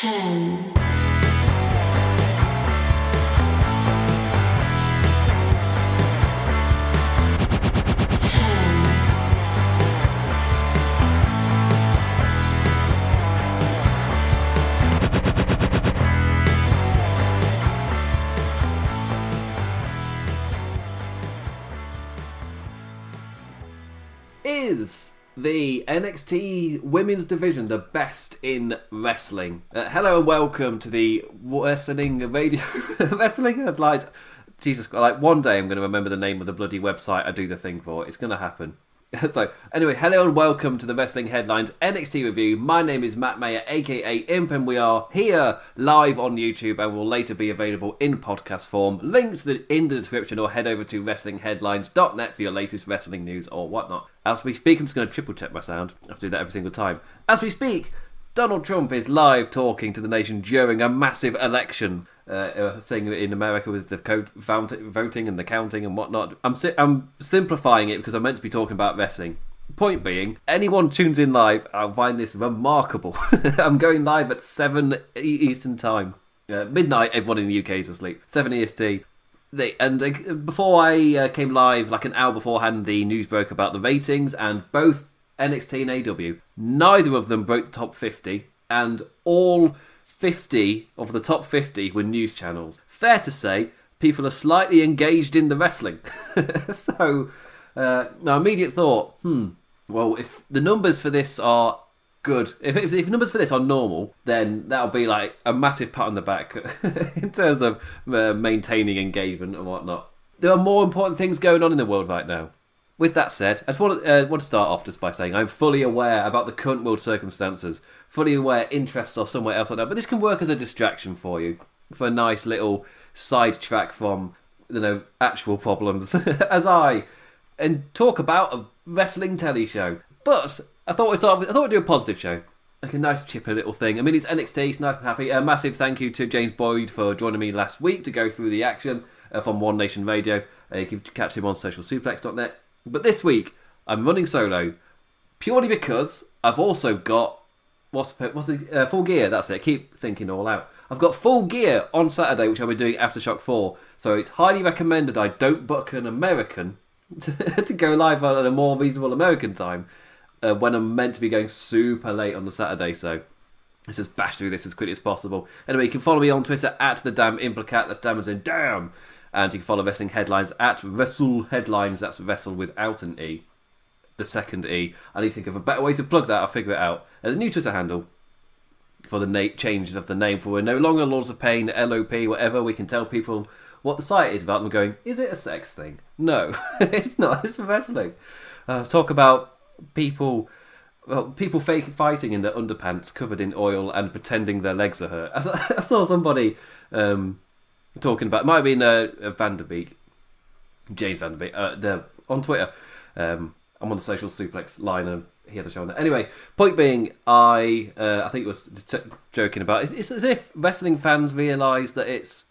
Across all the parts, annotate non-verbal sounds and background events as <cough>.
ten, Is the NXT Women's Division the best in wrestling? Uh, hello and welcome to the <laughs> Wrestling Radio Wrestling Headlines. Jesus, like one day I'm going to remember the name of the bloody website I do the thing for. It's going to happen. <laughs> So, anyway, hello and welcome to the Wrestling Headlines NXT review. My name is Matt Mayer, aka Imp, and we are here live on YouTube and will later be available in podcast form. Links in the description or head over to WrestlingHeadlines.net for your latest wrestling news or whatnot. As we speak, I'm just going to triple check my sound. I have to do that every single time. As we speak, Donald Trump is live talking to the nation during a massive election uh, thing in America with the code voting and the counting and whatnot. I'm si- I'm simplifying it because I'm meant to be talking about wrestling. Point being, anyone tunes in live, I'll find this remarkable. <laughs> I'm going live at seven Eastern time, uh, midnight. Everyone in the UK is asleep. Seven EST. They, and uh, before I uh, came live, like an hour beforehand, the news broke about the ratings, and both NXT and AW, neither of them broke the top 50, and all 50 of the top 50 were news channels. Fair to say, people are slightly engaged in the wrestling. <laughs> so, uh, my immediate thought, hmm, well, if the numbers for this are good, if, if, if numbers for this are normal, then that'll be like a massive pat on the back <laughs> in terms of uh, maintaining engagement and whatnot. There are more important things going on in the world right now. With that said, I just want to, uh, want to start off just by saying I'm fully aware about the current world circumstances, fully aware interests are somewhere else right now, but this can work as a distraction for you, for a nice little sidetrack from, you know, actual problems, <laughs> as I and talk about a wrestling telly show. But I thought we'd start. With, I thought we'd do a positive show, like a nice chipper little thing. I mean, it's NXT, it's nice and happy. A massive thank you to James Boyd for joining me last week to go through the action uh, from One Nation Radio. Uh, you can catch him on socialsuplex.net. But this week, I'm running solo purely because I've also got what's what's the uh, full gear. That's it. I keep thinking all out. I've got full gear on Saturday, which I'll be doing Aftershock Four. So it's highly recommended I don't book an American <laughs> to, to go live at a more reasonable American time uh, when I'm meant to be going super late on the Saturday. So let's just bash through this as quickly as possible. Anyway, you can follow me on Twitter at the damn implicat. That's damn as in damn. And you can follow Wrestling Headlines at Wrestle Headlines. That's Wrestle without an E. The second E. I need to think of a better way to plug that. I'll figure it out. Uh, the new Twitter handle for the na- change of the name for we're no longer Lords of Pain, LOP, whatever. We can tell people what the site is about them going, is it a sex thing? No, <laughs> it's not. It's wrestling. Uh, talk about people. Well, people fake fighting in their underpants covered in oil and pretending their legs are hurt. I saw, <laughs> I saw somebody um, talking about. It might have been uh, uh, Vanderbeek, James Vanderbeek, uh, the, on Twitter. Um, I'm on the social suplex line and he had a show on that. Anyway, point being, I uh, I think it was t- joking about. It's, it's as if wrestling fans realise that it's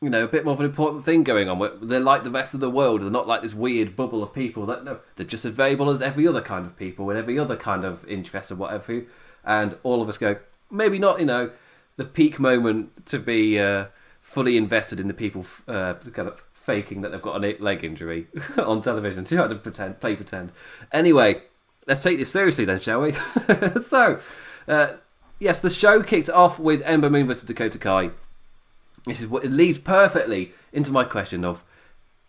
you know a bit more of an important thing going on. They're like the rest of the world. They're not like this weird bubble of people. That no, they're just as variable as every other kind of people and every other kind of interest or whatever. And all of us go maybe not. You know, the peak moment to be uh, fully invested in the people uh, kind of faking that they've got a leg injury <laughs> on television to <laughs> try to pretend, play pretend. Anyway, let's take this seriously then, shall we? <laughs> so, uh, yes, the show kicked off with Ember Moon versus Dakota Kai. This is what it leads perfectly into my question of: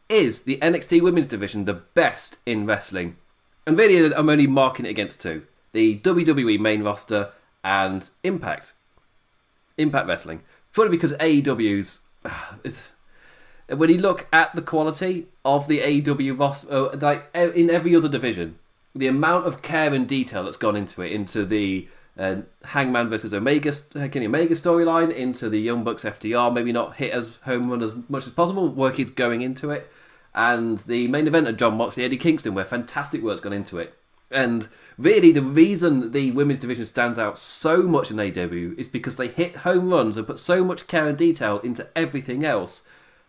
Is the NXT Women's Division the best in wrestling? And really, I'm only marking it against two: the WWE main roster and Impact. Impact Wrestling. Probably because AEW's <sighs> when you look at the quality of the AEW roster, uh, like in every other division, the amount of care and detail that's gone into it, into the uh, Hangman versus Omega, Kenny Omega storyline, into the Young Bucks FTR, maybe not hit as home run as much as possible. Work is going into it, and the main event of Jon Moxley, Eddie Kingston, where fantastic work's gone into it. And really, the reason the women's division stands out so much in AEW is because they hit home runs and put so much care and detail into everything else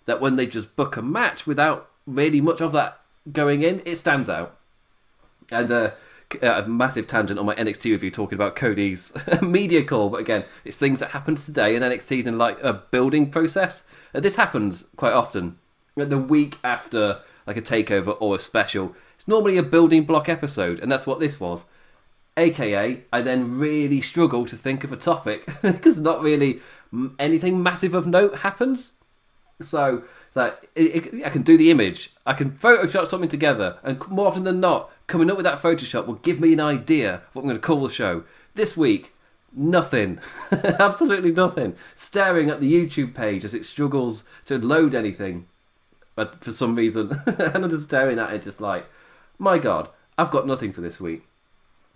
that when they just book a match without really much of that going in, it stands out. And uh, uh, a massive tangent on my NXT review talking about Cody's <laughs> media call, but again, it's things that happen today, and NXT's in like a building process. Uh, this happens quite often. The week after like a takeover or a special, it's normally a building block episode, and that's what this was. AKA, I then really struggle to think of a topic <laughs> because not really anything massive of note happens. So, so it, it, I can do the image, I can Photoshop something together, and more often than not, coming up with that Photoshop will give me an idea of what I'm going to call the show. This week, nothing. <laughs> Absolutely nothing. Staring at the YouTube page as it struggles to load anything but for some reason. <laughs> and I'm just staring at it, just like, my God, I've got nothing for this week.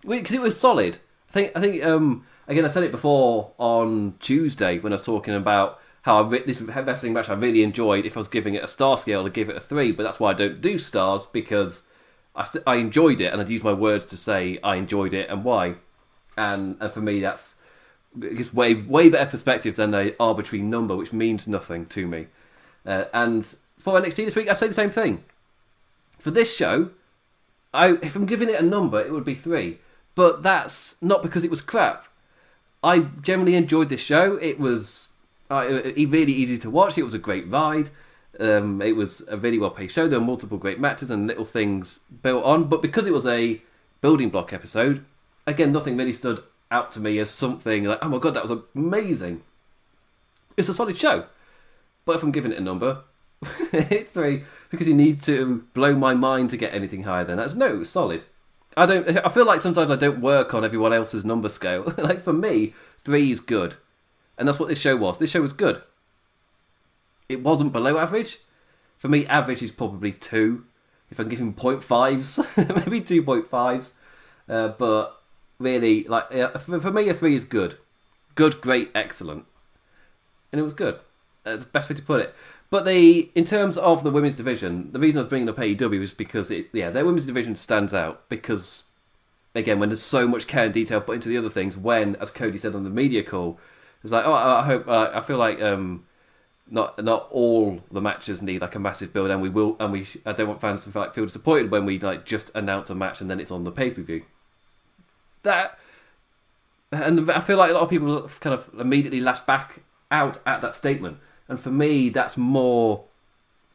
Because it was solid. I think, I think, um, again, I said it before on Tuesday when I was talking about how I re- this wrestling match I really enjoyed. If I was giving it a star scale, I'd give it a three. But that's why I don't do stars because I, st- I enjoyed it and I'd use my words to say I enjoyed it and why. And and for me, that's just way way better perspective than a arbitrary number, which means nothing to me. Uh, and for NXT this week, I say the same thing. For this show, I if I'm giving it a number, it would be three. But that's not because it was crap. I generally enjoyed this show. It was uh, really easy to watch. It was a great ride. Um, it was a really well paced show. There were multiple great matches and little things built on. But because it was a building block episode, again, nothing really stood out to me as something like, oh my god, that was amazing. It's a solid show. But if I'm giving it a number, <laughs> it's three because you need to blow my mind to get anything higher than that. No, it's solid. I don't. I feel like sometimes I don't work on everyone else's number scale. <laughs> like for me, three is good, and that's what this show was. This show was good. It wasn't below average. For me, average is probably two. If I'm giving point fives, <laughs> maybe two point fives. Uh, but really, like for, for, me, a three is good, good, great, excellent, and it was good. That's the best way to put it. But they, in terms of the women's division, the reason I was bringing up AEW is because it, yeah, their women's division stands out because, again, when there's so much care and detail put into the other things, when, as Cody said on the media call, it's like, oh, I hope, uh, I feel like um, not not all the matches need like a massive build, and we will, and we, I don't want fans to feel, like, feel disappointed when we like just announce a match and then it's on the pay per view. That, and I feel like a lot of people kind of immediately lash back out at that statement and for me, that's more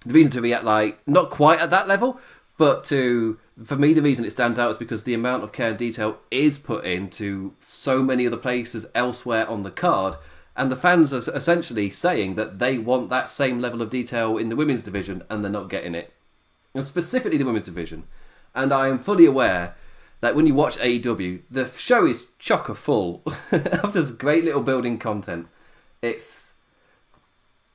the reason to be at like not quite at that level, but to for me the reason it stands out is because the amount of care and detail is put into so many other places elsewhere on the card, and the fans are essentially saying that they want that same level of detail in the women's division, and they're not getting it, and specifically the women's division. And I am fully aware that when you watch AEW, the show is chock-a-full <laughs> of this great little building content. It's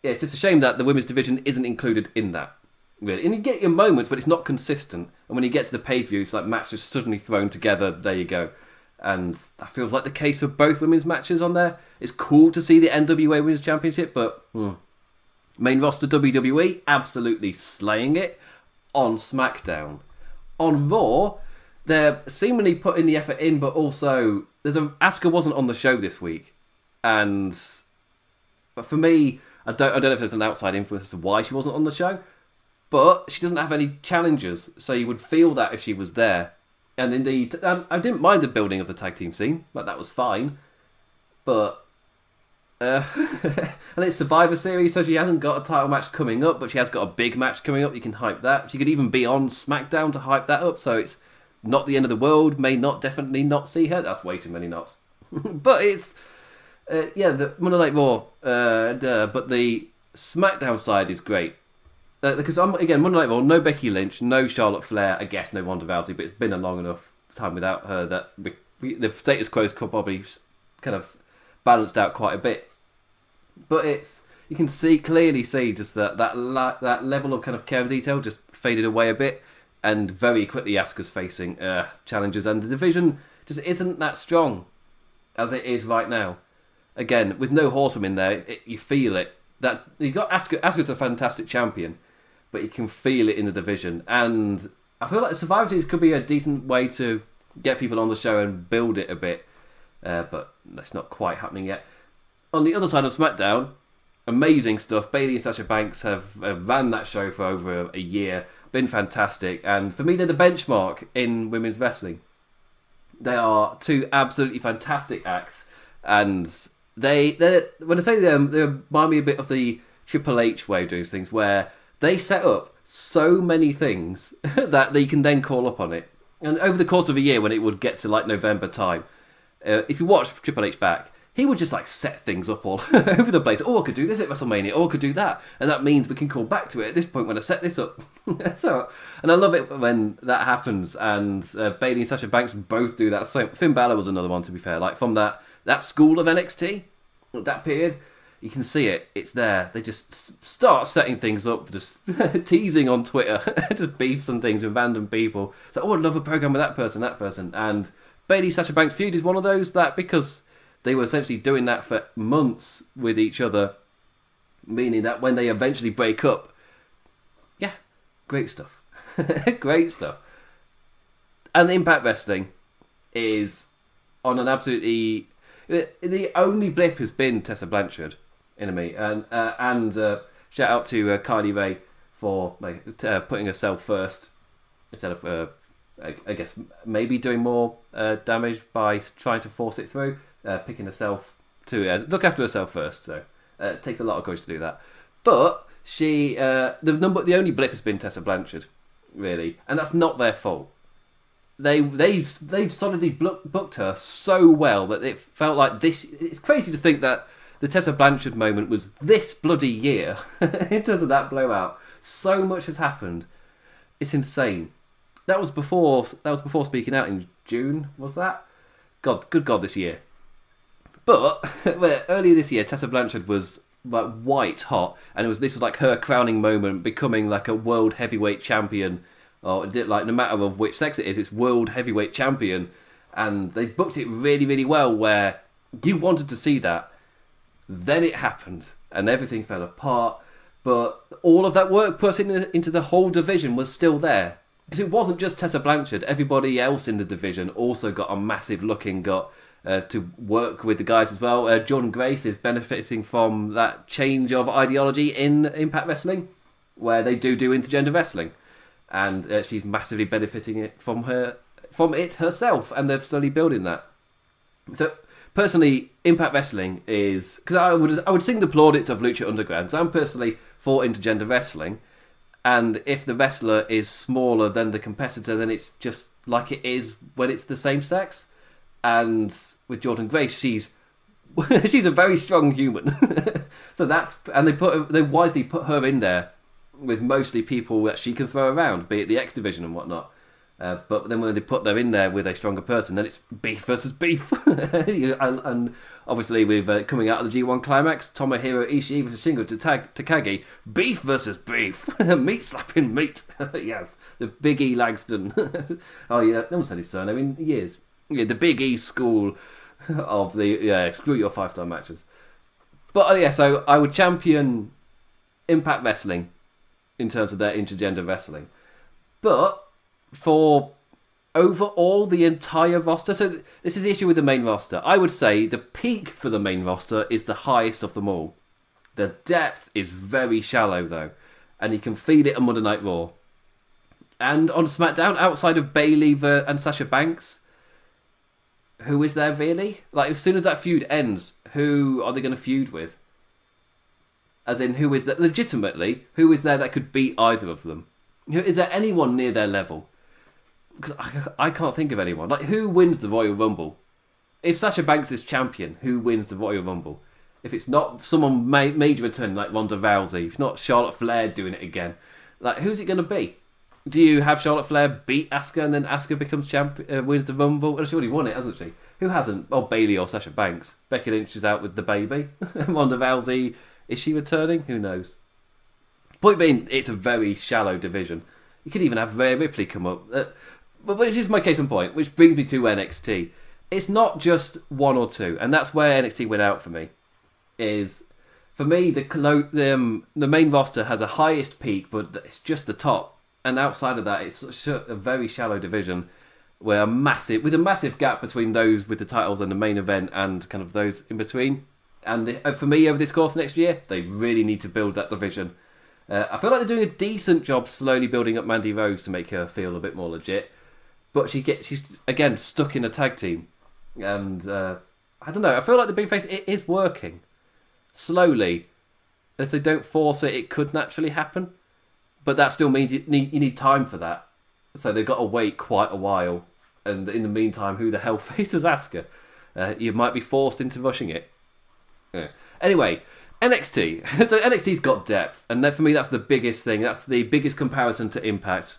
yeah, it's just a shame that the women's division isn't included in that. Really, and you get your moments, but it's not consistent. And when you get to the pay per view, it's like matches suddenly thrown together. There you go, and that feels like the case for both women's matches on there. It's cool to see the NWA Women's Championship, but hmm. main roster WWE absolutely slaying it on SmackDown. On Raw, they're seemingly putting the effort in, but also there's a Asuka wasn't on the show this week, and but for me, I don't, I don't know if there's an outside influence as to why she wasn't on the show, but she doesn't have any challengers, so you would feel that if she was there. And indeed, um, I didn't mind the building of the tag team scene, like that was fine. But uh, <laughs> and it's Survivor Series, so she hasn't got a title match coming up, but she has got a big match coming up. You can hype that. She could even be on SmackDown to hype that up, so it's not the end of the world. May not definitely not see her. That's way too many knots. <laughs> but it's uh, yeah, the Monday Night Raw, uh, duh, but the SmackDown side is great. Uh, because I'm again Monday Night Raw, no Becky Lynch, no Charlotte Flair, I guess no Ronda Rousey, but it's been a long enough time without her that we, we, the status quo is probably kind of balanced out quite a bit. But it's you can see clearly see just that that la- that level of kind of care and detail just faded away a bit, and very quickly Asuka's facing uh, challenges, and the division just isn't that strong as it is right now again with no horsewomen there, it, you feel it. That you got Asuka. Asuka's a fantastic champion, but you can feel it in the division, and I feel like Survivor Series could be a decent way to get people on the show and build it a bit. Uh, but that's not quite happening yet. On the other side of SmackDown, amazing stuff. Bayley and Sasha Banks have uh, ran that show for over a year, been fantastic, and for me, they're the benchmark in women's wrestling. They are two absolutely fantastic acts, and they they when I say them, they remind me a bit of the Triple H way of doing things, where they set up so many things <laughs> that they can then call up on it. And over the course of a year, when it would get to like November time, uh, if you watch Triple H back, he would just like set things up all <laughs> over the place. Oh, I could do this at WrestleMania. Oh, I could do that, and that means we can call back to it at this point when I set this up. <laughs> so, and I love it when that happens. And uh, Bayley and Sasha Banks both do that. So Finn Balor was another one to be fair. Like from that that school of NXT, that period, you can see it. It's there. They just start setting things up, just <laughs> teasing on Twitter, <laughs> just beefs and things with random people. So, oh, I'd love a program with that person, that person, and Bayley Sasha Banks feud is one of those that because they were essentially doing that for months with each other, meaning that when they eventually break up, yeah, great stuff. <laughs> great stuff. And the Impact Wrestling is on an absolutely. The only blip has been Tessa Blanchard, enemy, and uh, and uh, shout out to uh, Kylie Rae for like, uh, putting herself first instead of uh, I, I, guess maybe doing more uh, damage by trying to force it through picking herself to look after herself first. So it takes a lot of courage to do that. But she, the number, the only blip has been Tessa Blanchard, really, and that's not their fault. They they they solidly booked her so well that it felt like this. It's crazy to think that the Tessa Blanchard moment was this bloody year <laughs> terms of that blowout. So much has happened. It's insane. That was before. That was before speaking out in June. Was that? God, good God, this year. But <laughs> earlier this year, Tessa Blanchard was like white hot, and it was this was like her crowning moment, becoming like a world heavyweight champion, or like no matter of which sex it is, it's world heavyweight champion, and they booked it really really well. Where you wanted to see that, then it happened, and everything fell apart. But all of that work put in, into the whole division was still there because it wasn't just Tessa Blanchard. Everybody else in the division also got a massive looking got uh, to work with the guys as well. Uh, Jordynne Grace is benefiting from that change of ideology in Impact Wrestling, where they do do intergender wrestling, and uh, she's massively benefiting it from her from it herself, and they're slowly building that. So personally, Impact Wrestling is because I would I would sing the plaudits of Lucha Underground. So I'm personally for intergender wrestling, and if the wrestler is smaller than the competitor, then it's just like it is when it's the same sex and with Jordynne Grace, she's <laughs> she's a very strong human. <laughs> so that's and they put they wisely put her in there with mostly people that she can throw around, be it the X division and whatnot. Uh, but then when they put them in there with a stronger person, then it's beef versus beef. <laughs> and, and, obviously, with uh, coming out of the G1 climax, Tomohiro Ishii versus Shingo Takagi, beef versus beef, <laughs> meat slapping meat. <laughs> yes, the Big E Langston. oh yeah, no one said his surname in years yeah, the Big E school of the yeah screw your five star matches. But uh, yeah, so I would champion Impact Wrestling in terms of their intergender wrestling, but for overall the entire roster. So this is the issue with the main roster. I would say the peak for the main roster is the highest of them all. The depth is very shallow though, and you can feel it on Monday Night Raw. And on SmackDown, outside of Bayley and Sasha Banks, who is there really? Like, as soon as that feud ends, who are they going to feud with? As in, who is that? Legitimately, who is there that could beat either of them? Is there anyone near their level? Because I, I can't think of anyone. Like, who wins the Royal Rumble? If Sasha Banks is champion, who wins the Royal Rumble? If it's not someone ma- major returning like Ronda Rousey, if it's not Charlotte Flair doing it again, like who's it going to be? do you have Charlotte Flair beat Asuka and then Asuka becomes champ, uh, wins the Rumble? Well, she already won it, hasn't she? Who hasn't? Oh, Bayley or Sasha Banks. Becky Lynch is out with the baby. <laughs> Ronda Rousey, is she returning? Who knows? Point being, it's a very shallow division. You could even have Rhea Ripley come up. Uh, but which is my case in point, which brings me to NXT. It's not just one or two, and that's where NXT went out for me. Is for me the um, the main roster has a highest peak, but it's just the top and outside of that, it's a very shallow division where a massive with a massive gap between those with the titles and the main event and kind of those in between. And uh, for me, over this course next year, they really need to build that division. Uh, I feel like they're doing a decent job slowly building up Mandy Rose to make her feel a bit more legit. but she gets she's again stuck in a tag team, and uh, I don't know. I feel like the big face it is working slowly, and if they don't force it, it could naturally happen. But that still means you need you need time for that, so they've got to wait quite a while. And in the meantime, who the hell <laughs> faces Asuka? Uh, you might be forced into rushing it. Anyway, NXT. <laughs> so NXT's got depth, and that, for me, that's the biggest thing. That's the biggest comparison to Impact.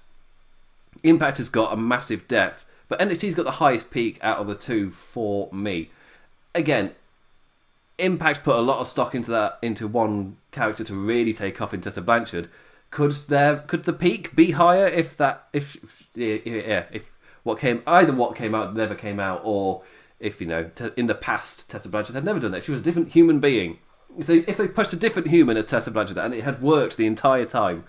Impact has got a massive depth, but NXT's got the highest peak out of the two for me. Again, Impact put a lot of stock into that into one character to really take off in Tessa Blanchard. Could there could the peak be higher if that if yeah, yeah if what came either what came out never came out or if you know in the past Tessa Blanchard had never done that. She was a different human being. If they if they pushed a different human as Tessa Blanchard and it had worked the entire time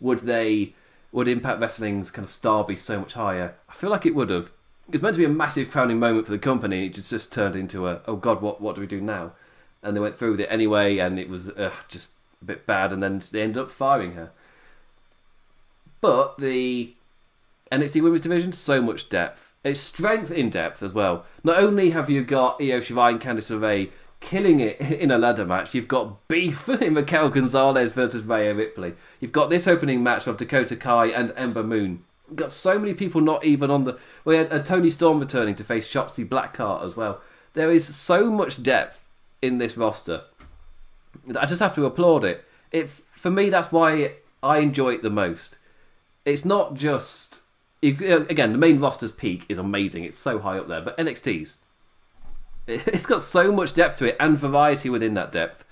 would they would Impact Wrestling's kind of star be so much higher? I feel like it would have. It was meant to be a massive crowning moment for the company. It just, just turned into a oh god what what do we do now? And they went through with it anyway and it was uh, just a bit bad and then they ended up firing her. But the NXT Women's Division, so much depth. It's strength in depth as well. Not only have you got Io Shirai and Candice LeRae killing it <laughs> in a ladder match, you've got beef <laughs> in Raquel Gonzalez versus Rhea Ripley. You've got this opening match of Dakota Kai and Ember Moon. You've got so many people not even on the. We had a Toni Storm returning to face Shotzi Blackheart as well. There is so much depth in this roster. I just have to applaud it. It for me, that's why I enjoy it the most it's not just again the main roster's peak is amazing. It's so high up there, but NXT's <laughs> it's got so much depth to it and variety within that depth.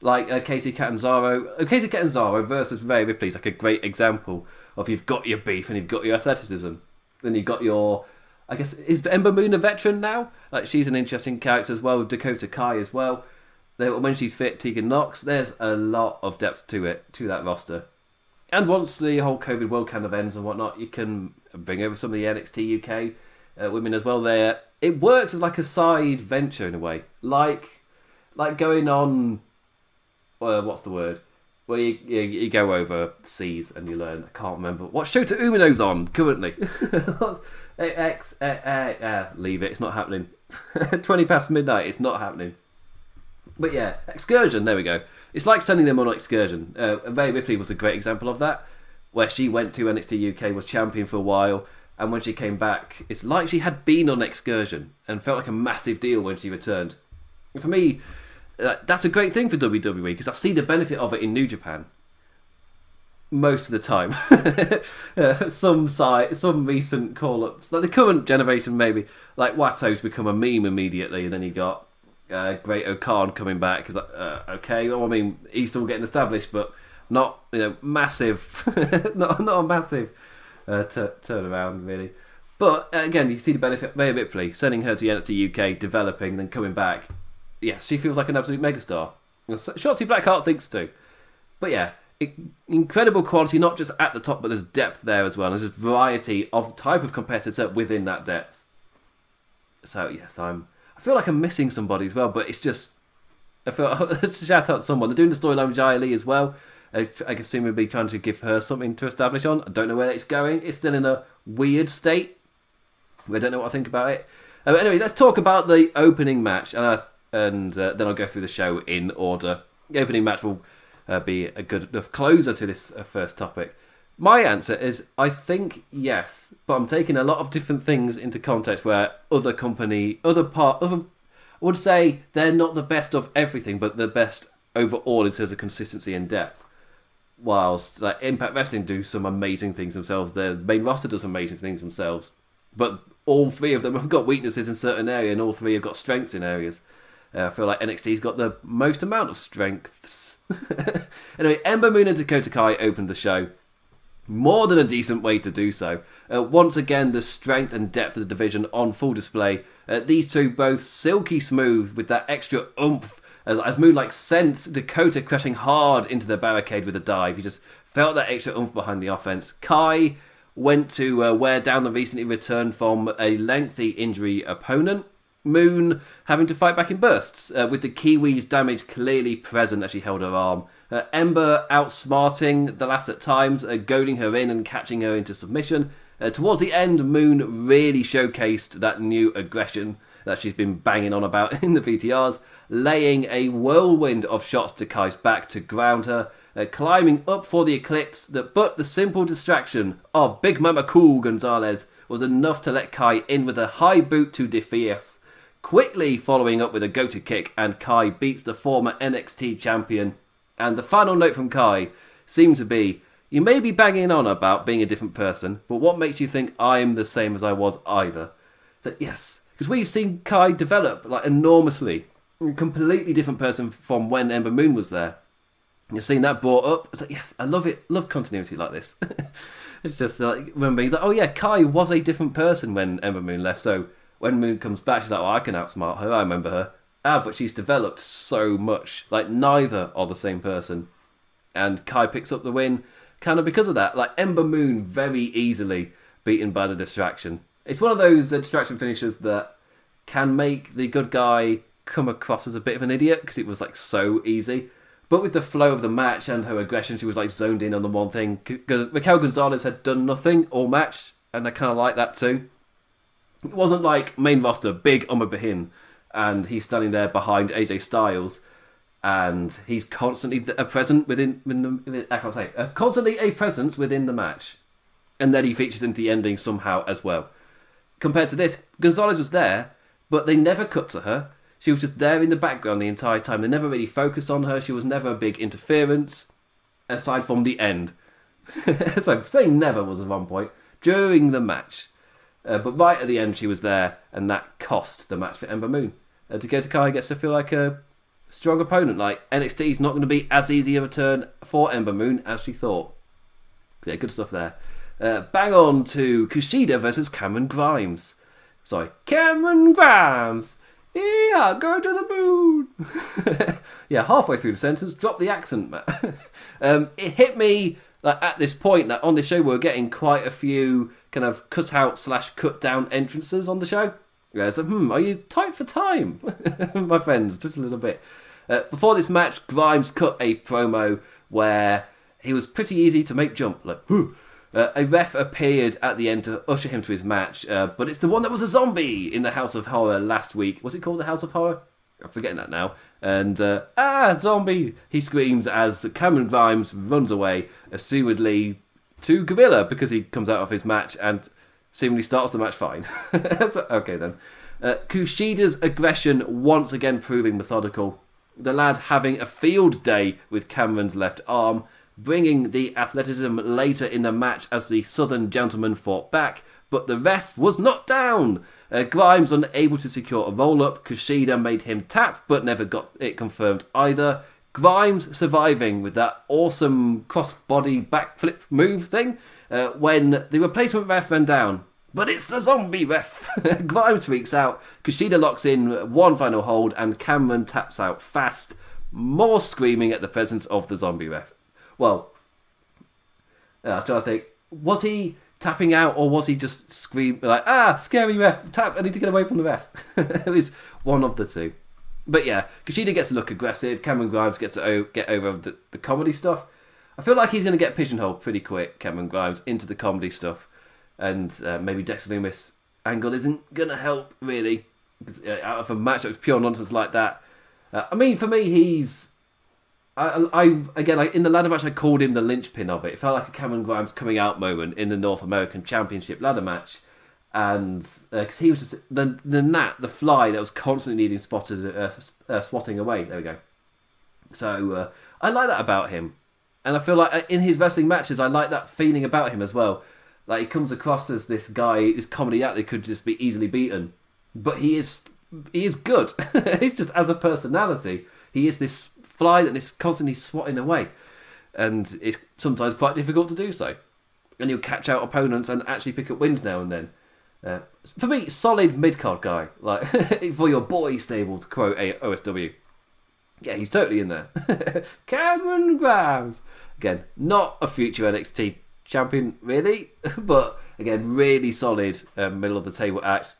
Like uh, Kacy Catanzaro, uh, Kacy Catanzaro versus Rhea Ripley is like a great example of you've got your beef and you've got your athleticism, then you've got your. I guess is Ember Moon a veteran now? Like she's an interesting character as well. Dakota Kai as well. When she's fit, Tegan Nox. There's a lot of depth to it to that roster. And once the whole COVID World kind of ends and whatnot, you can bring over some of the NXT UK uh, women as well. There, it works as like a side venture in a way, like like going on. Uh, what's the word? Where you, you, you go over seas and you learn. I can't remember what Shota Umino's on currently. <laughs> X, uh, uh, leave it. It's not happening. <laughs> Twenty past midnight. It's not happening. But yeah, excursion. There we go. It's like sending them on an excursion. Uh, Rhea Ripley was a great example of that, where she went to NXT UK, was champion for a while, and when she came back, it's like she had been on excursion and felt like a massive deal when she returned. And for me, uh, that's a great thing for WWE because I see the benefit of it in New Japan most of the time. <laughs> uh, some side, some recent call ups, like the current generation, maybe like Wato's become a meme immediately, and then you got uh, Great-O-Khan coming back. Cause, uh, okay, well, I mean, he's still getting established, but not you know massive, <laughs> not not a massive uh, t- turnaround really. But uh, again, you see the benefit Rhea Ripley sending her to NXT UK, developing, then coming back. Yes, she feels like an absolute megastar. Shotzi Blackheart thinks too. But yeah, incredible quality, not just at the top, but there's depth there as well. There's a variety of type of competitor within that depth. So yes, I'm I feel like I'm missing somebody as well, but it's just I feel <laughs> shout out to someone. They're doing the storyline with Xia Li as well. I, I assume we'll be trying to give her something to establish on. I don't know where it's going. It's still in a weird state. I don't know what I think about it. Uh, anyway, let's talk about the opening match, and I, and uh, then I'll go through the show in order. The opening match will uh, be a good enough closer to this uh, first topic. My answer is I think yes, but I'm taking a lot of different things into context where other company, other part, other, I would say they're not the best of everything, but the best overall in terms of consistency and depth. Whilst like Impact Wrestling do some amazing things themselves, their main roster does amazing things themselves, but all three of them <laughs> have got weaknesses in certain areas, and all three have got strengths in areas. Uh, I feel like NXT's got the most amount of strengths. <laughs> anyway, Ember Moon and Dakota Kai opened the show more than a decent way to do so. Uh, once again, the strength and depth of the division on full display. Uh, these two both silky smooth with that extra oomph as, as Moon like sent Dakota crashing hard into the barricade with a dive. he just felt that extra oomph behind the offense. Kai went to uh, wear down the recently returned from a lengthy injury opponent. Moon having to fight back in bursts, uh, with the Kiwi's damage clearly present as she held her arm. Uh, Ember outsmarting the lass at times, uh, goading her in and catching her into submission. Uh, towards the end, Moon really showcased that new aggression that she's been banging on about <laughs> in the VTRs, laying a whirlwind of shots to Kai's back to ground her, uh, climbing up for the eclipse. That, but the simple distraction of Big Mami Cool Gonzalez was enough to let Kai in with a high boot to Defias. Quickly following up with a go to kick, and Kai beats the former NXT champion. And the final note from Kai seemed to be You may be banging on about being a different person, but what makes you think I'm the same as I was either? So, yes, because we've seen Kai develop like enormously. Completely different person from when Ember Moon was there. You've seen that brought up. It's like, yes, I love it. Love continuity like this. <laughs> it's just like, remember, like, oh yeah, Kai was a different person when Ember Moon left. So when Moon comes back, she's like, oh, I can outsmart her. I remember her. Ah, but she's developed so much. Like, neither are the same person. And Kai picks up the win kind of because of that. Like, Ember Moon very easily beaten by the distraction. It's one of those uh, distraction finishes that can make the good guy come across as a bit of an idiot because it was like so easy. But with the flow of the match and her aggression, she was like zoned in on the one thing. Because Raquel Gonzalez had done nothing all match, and I kind of like that too. It wasn't like main roster, big Omar Bahin, and he's standing there behind AJ Styles, and he's constantly a present within, within the, I can't say, uh, constantly a presence within the match. And then he features into the ending somehow as well. Compared to this, Gonzalez was there, but they never cut to her. She was just there in the background the entire time. They never really focused on her. She was never a big interference, aside from the end. <laughs> so saying never was at one point during the match. Uh, but right at the end, she was there, and that cost the match for Ember Moon. Uh, Dakota Kai gets to feel like a strong opponent. Like NXT is not going to be as easy of a turn for Ember Moon as she thought. Yeah, good stuff there. Uh, bang on to Kushida versus Cameron Grimes. Sorry, Cameron Grimes. Yeah, go to the moon. <laughs> yeah, halfway through the sentence, drop the accent, Matt. <laughs> um, it hit me like at this point that on the show we're getting quite a few kind of cut out slash cut down entrances on the show. Yeah, so hmm, are you tight for time, <laughs> my friends? Just a little bit. Uh, before this match, Grimes cut a promo where he was pretty easy to make jump. Like, uh, a ref appeared at the end to usher him to his match, uh, but it's the one that was a zombie in the House of Horror last week. Was it called the House of Horror? I'm forgetting that now. And uh, ah, zombie! He screams as Cameron Grimes runs away, assumedly to Gorilla because he comes out of his match and seemingly starts the match fine. <laughs> okay then. Uh, Kushida's aggression once again proving methodical. The lad having a field day with Cameron's left arm, bringing the athleticism later in the match as the Southern gentleman fought back, but the ref was not down. Uh, Grimes unable to secure a roll up. Kushida made him tap, but never got it confirmed either. Grimes surviving with that awesome cross-body backflip move thing uh, when the replacement ref ran down. But it's the zombie ref. <laughs> Grimes freaks out. Kushida locks in one final hold, and Cameron taps out fast. More screaming at the presence of the zombie ref. Well, I was trying to think. Was he tapping out, or was he just screaming like, "Ah, scary ref! Tap! I need to get away from the ref." <laughs> it was one of the two. But yeah, Kushida gets to look aggressive. Cameron Grimes gets to get over the, the comedy stuff. I feel like he's going to get pigeonholed pretty quick, Cameron Grimes, into the comedy stuff. And uh, maybe Dexter Lumis angle isn't going to help, really. Uh, out of a match that was pure nonsense like that. Uh, I mean, for me, he's. I, I again, I, in the ladder match, I called him the linchpin of it. It felt like a Cameron Grimes coming out moment in the North American Championship ladder match and because uh, he was just the the gnat, the fly that was constantly needing spotted uh, uh, swatting away. There we go. So uh, I like that about him, and I feel like uh, in his wrestling matches, I like that feeling about him as well. Like he comes across as this guy, this comedy act that could just be easily beaten, but he is he is good. <laughs> He's just as a personality, he is this fly that is constantly swatting away, and it's sometimes quite difficult to do so. And he'll catch out opponents and actually pick up wins now and then. Uh, for me, solid mid card guy. Like <laughs> for your boy stable, to quote a OSW. Yeah, he's totally in there. <laughs> Cameron Grimes. Again, not a future NXT champion, really, <laughs> but again, really solid uh, middle of the table act.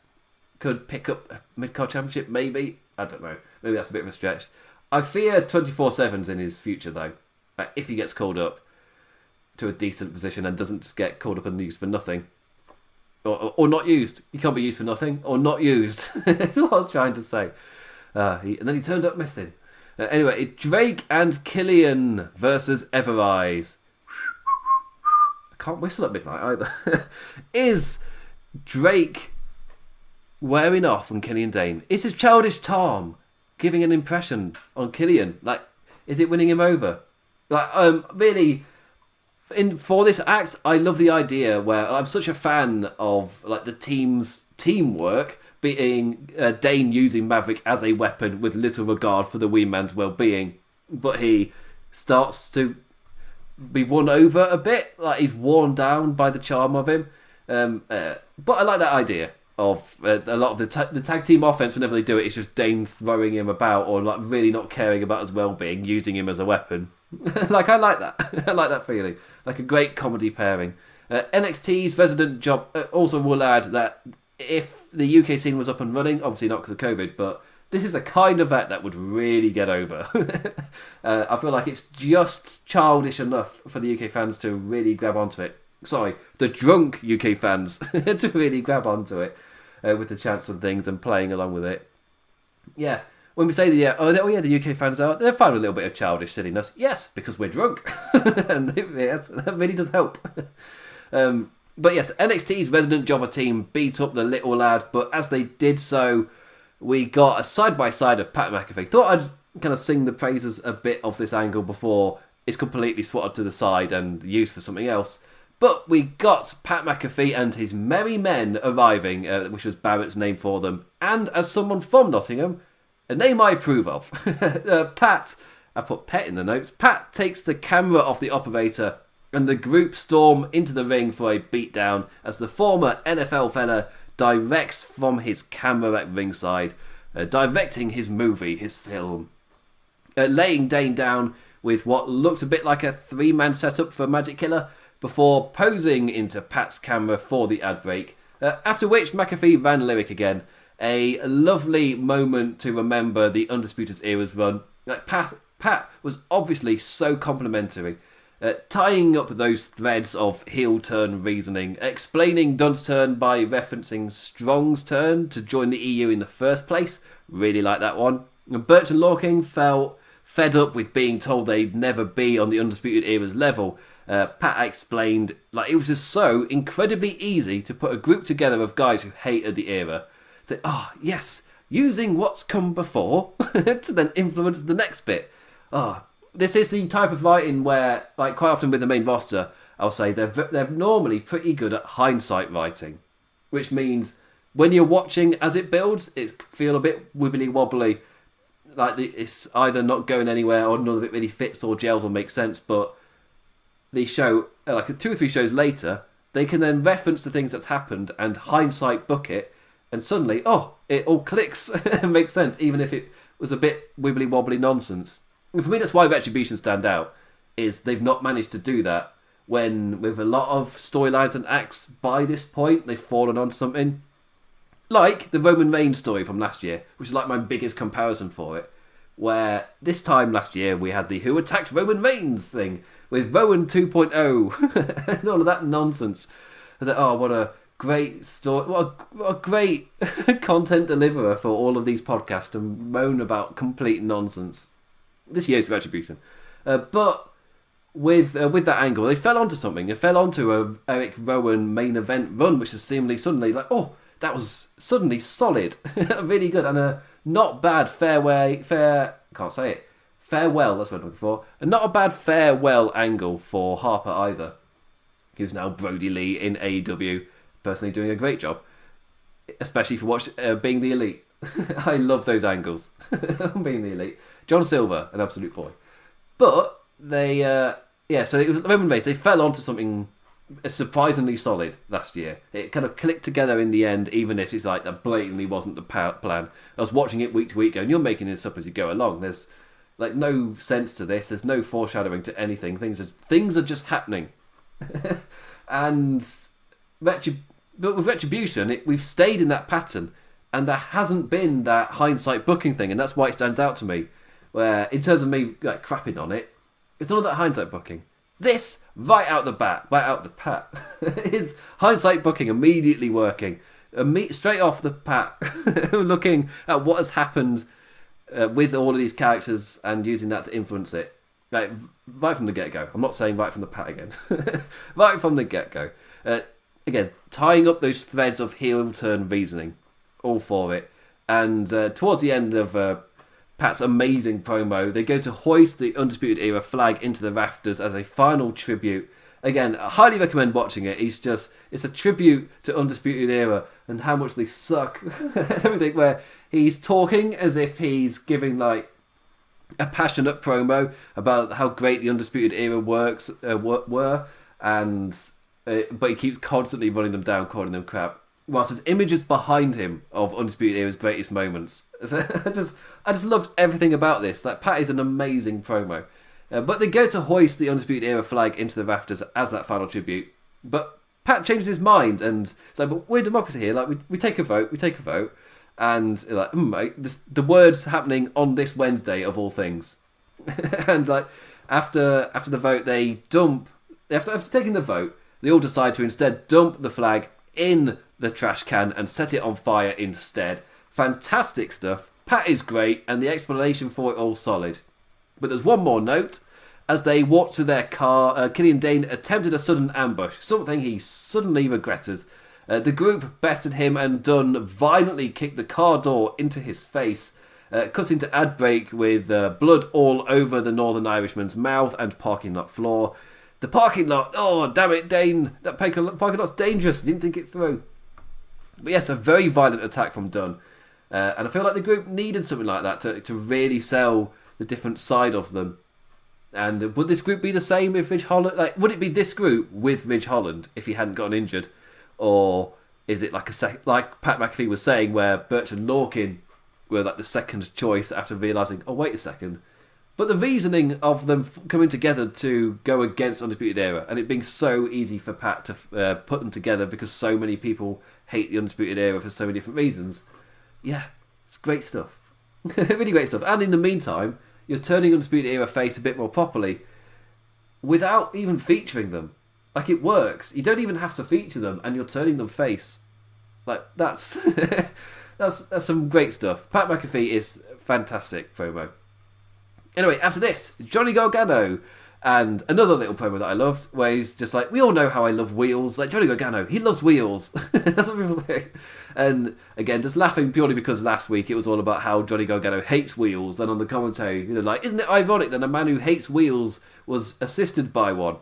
Could pick up a mid card championship, maybe. I don't know. Maybe that's a bit of a stretch. I fear 24 7's in his future, though. Uh, if he gets called up to a decent position and doesn't just get called up and used for nothing. or, or not used. He can't be used for nothing, or not used. <laughs> That's what I was trying to say. Uh, he, and then he turned up missing. Uh, anyway, Drake and Killian versus Evereyes. I can't whistle at midnight either. <laughs> Is Drake wearing off on Killian Dain? Is his childish charm giving an impression on Killian? Like, is it winning him over? Like, um, really, in for this act, I love the idea where I'm such a fan of like the team's teamwork being uh, Dain using Maverick as a weapon with little regard for the wee man's well-being, but he starts to be won over a bit, like he's worn down by the charm of him. Um, uh, but I like that idea of uh, a lot of the ta- the tag team offense. Whenever they do it, it's just Dain throwing him about or like really not caring about his well-being, using him as a weapon. <laughs> like I like that. <laughs> I like that feeling. Like a great comedy pairing. Uh, NXT's resident job uh, also will add that if the UK scene was up and running, obviously not because of COVID, but this is a kind of act that would really get over. <laughs> uh, I feel like it's just childish enough for the UK fans to really grab onto it. Sorry, the drunk UK fans <laughs> to really grab onto it uh, with the chants and things and playing along with it. Yeah, when we say that, yeah, oh, oh yeah, the UK fans are they're fine with a little bit of childish silliness. Yes, because we're drunk, <laughs> and yes, that really does help. <laughs> um, but yes, NXT's resident jobber team beat up the little lad, but as they did so, we got a side by side of Pat McAfee. Thought I'd kind of sing the praises a bit of this angle before it's completely swatted to the side and used for something else. But we got Pat McAfee and his merry men arriving, uh, which was Barrett's name for them. And as someone from Nottingham, a name I approve of. <laughs> uh, Pat, I put Pet in the notes. Pat takes the camera off the operator and the group storm into the ring for a beatdown as the former NFL fella directs from his camera at ringside, uh, directing his movie, his film. Uh, laying Dain down with what looked a bit like a three man setup for Magic Killer before posing into Pat's camera for the ad break. Uh, after which McAfee ran lyric again. A lovely moment to remember the Undisputed Era's run. Like Pat, Pat was obviously so complimentary uh, tying up those threads of heel turn reasoning, explaining Dunne's turn by referencing Strong's turn to join the EU in the first place. Really like that one. And Burch and Lorcan felt fed up with being told they'd never be on the Undisputed Era's level. Uh, Pat explained like it was just so incredibly easy to put a group together of guys who hated the era. Say, oh yes, using what's come before <laughs> to then influence the next bit. Oh, this is the type of writing where, like, quite often with the main roster, I'll say they're they're normally pretty good at hindsight writing, which means when you're watching as it builds, it feel a bit wibbly wobbly, like it's either not going anywhere or none of it really fits or gels or makes sense. But the show, uh, like two or three shows later, they can then reference the things that's happened and hindsight book it, and suddenly, oh, it all clicks <laughs> and makes sense, even if it was a bit wibbly wobbly nonsense for me, that's why Retribution stand out. Is they've not managed to do that when with a lot of storylines and acts by this point they've fallen on something like the Roman Reigns story from last year, which is like my biggest comparison for it. Where this time last year we had the Who Attacked Roman Reigns thing with Rowan 2.0 and all of that nonsense. I said, oh, what a great story, what a, what a great <laughs> content deliverer for all of these podcasts to moan about complete nonsense this year's Retribution. Uh, but with uh, with that angle, they fell onto something. They fell onto a Eric Rowan main event run, which is seemingly suddenly like, oh, that was suddenly solid, <laughs> really good, and a not bad fairway, fair can't say it, farewell. That's what I'm looking for, and not a bad farewell angle for Harper either, who's now Brodie Lee in AEW, personally doing a great job, especially for watch uh, being the elite. <laughs> I love those angles, <laughs> being the elite. John Silver, an absolute boy. But they, uh, yeah, so it was Roman Reigns. They fell onto something surprisingly solid last year. It kind of clicked together in the end, even if it's like that blatantly wasn't the plan. I was watching it week to week, going, "You're making this up as you go along." There's like no sense to this. There's no foreshadowing to anything. Things are things are just happening, <laughs> and retrib- but with retribution, it, we've stayed in that pattern, and there hasn't been that hindsight booking thing, and that's why it stands out to me where in terms of me like crapping on it, it's of that hindsight booking. This, right out the bat, right out the pat, <laughs> is hindsight booking immediately working. Imme- straight off the pat, <laughs> looking at what has happened uh, with all of these characters and using that to influence it. Like, right from the get go. I'm not saying right from the pat again. <laughs> right from the get go. Uh, again, tying up those threads of heel turn reasoning. All for it. And uh, towards the end of uh, Pat's amazing promo. They go to hoist the Undisputed Era flag into the rafters as a final tribute. Again, I highly recommend watching it. He's just, it's a tribute to Undisputed Era and how much they suck <laughs> and everything, where he's talking as if he's giving like a passionate promo about how great the Undisputed Era works uh, were, and uh, but he keeps constantly running them down, calling them crap whilst there's images behind him of Undisputed Era's greatest moments. <laughs> So I just, I just loved everything about this. Like Pat is an amazing promo, uh, but they go to hoist the Undisputed Era flag into the rafters as that final tribute. But Pat changes his mind and it's like, but we're democracy here. Like we, we take a vote, we take a vote, and like, mm, this, the words happening on this Wednesday of all things, <laughs> and like after after the vote, they dump. After after taking the vote, they all decide to instead dump the flag in the trash can and set it on fire instead. Fantastic stuff. Pat is great, and the explanation for it all solid. But there's one more note. As they walked to their car, uh, Killian Dain attempted a sudden ambush, something he suddenly regretted. Uh, the group bested him, and Dunn violently kicked the car door into his face, uh, cutting to ad break with uh, blood all over the Northern Irishman's mouth and parking lot floor. The parking lot, oh damn it, Dain, that parking lot's dangerous. Didn't think it through. But yes, a very violent attack from Dunn. Uh, and I feel like the group needed something like that to, to really sell the different side of them. And would this group be the same if Ridge Holland? Like, would it be this group with Ridge Holland if he hadn't gotten injured, or is it like a sec- like Pat McAfee was saying, where Burch and Lorcan were like the second choice after realizing, oh wait a second, but the reasoning of them coming together to go against Undisputed Era and it being so easy for Pat to uh, put them together because so many people hate the Undisputed Era for so many different reasons. Yeah, it's great stuff. <laughs> really great stuff. And in the meantime, you're turning Undisputed Era face a bit more properly without even featuring them. Like it works. You don't even have to feature them, and you're turning them face. Like that's <laughs> that's that's some great stuff. Pat McAfee is fantastic promo. Anyway, after this, Johnny Gargano and another little promo that I loved, where he's just like, "We all know how I love wheels." Like Johnny Gargano, he loves wheels. <laughs> That's what people say. And again, just laughing purely because last week it was all about how Johnny Gargano hates wheels, and on the commentary, you know, like, isn't it ironic that a man who hates wheels was assisted by one?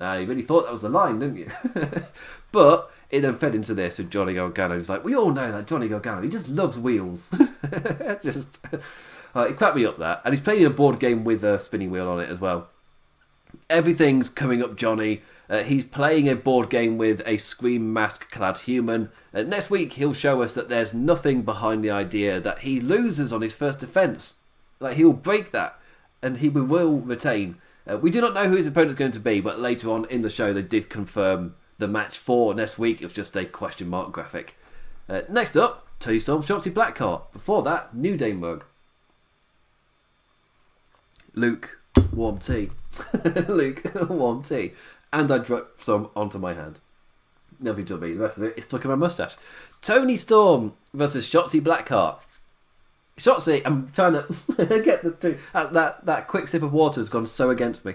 Now, you really thought that was the line, didn't you? <laughs> but it then fed into this with Johnny Gargano. He's like, we all know that Johnny Gargano, he just loves wheels. <laughs> just uh, it cracked me up that, and he's playing a board game with a spinning wheel on it as well. Everything's coming up, Johnny. Uh, he's playing a board game with a scream mask clad human. Uh, next week, he'll show us that there's nothing behind the idea that he loses on his first defense. Like, he'll break that, and he will retain. Uh, we do not know who his opponent's going to be, but later on in the show, they did confirm the match for next week. It was just a question mark graphic. Uh, next up, Toni Storm Shotzi Blackheart. Before that, New Day mug. Luke, warm tea. <laughs> Luke, <laughs> warm tea. And I dropped some onto my hand. Nothing to me. The rest of it is in my mustache. Toni Storm versus Shotzi Blackheart. Shotzi, I'm trying to <laughs> get the two. That, that, that quick sip of water has gone so against me.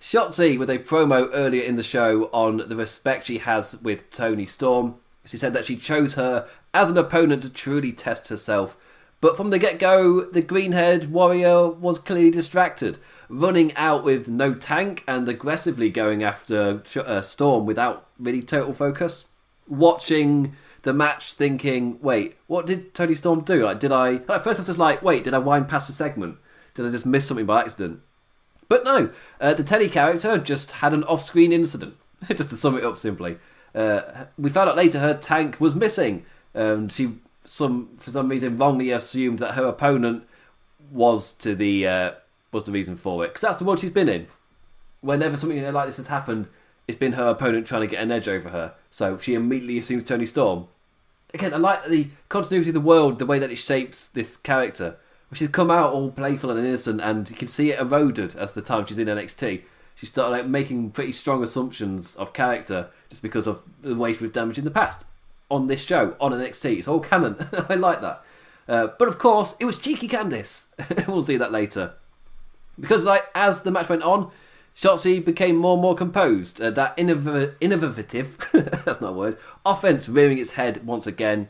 Shotzi with a promo earlier in the show on the respect she has with Toni Storm. She said that she chose her as an opponent to truly test herself but from the get go, the green haired warrior was clearly distracted, running out with no tank and aggressively going after uh, Storm without really total focus. Watching the match, thinking, wait, what did Toni Storm do? Like, did I. At first, I was just like, wait, did I wind past a segment? Did I just miss something by accident? But no, uh, the Teddy character just had an off screen incident. <laughs> just to sum it up simply. Uh, we found out later her tank was missing. Um, she some for some reason wrongly assumed that her opponent was to the uh, was the reason for it because that's the world she's been in. Whenever something like this has happened, it's been her opponent trying to get an edge over her. So she immediately assumes Toni Storm. Again, I like the continuity of the world, the way that it shapes this character. She's come out all playful and innocent, and you can see it eroded as the time she's in NXT. she started like making pretty strong assumptions of character just because of the way she was damaged in the past on this show on NXT. It's all canon. <laughs> I like that. Uh, but of course, it was cheeky Candice. <laughs> we'll see that later. Because like as the match went on, Shotzi became more and more composed. Uh, that innov- innovative, <laughs> that's not a word, offense rearing its head once again.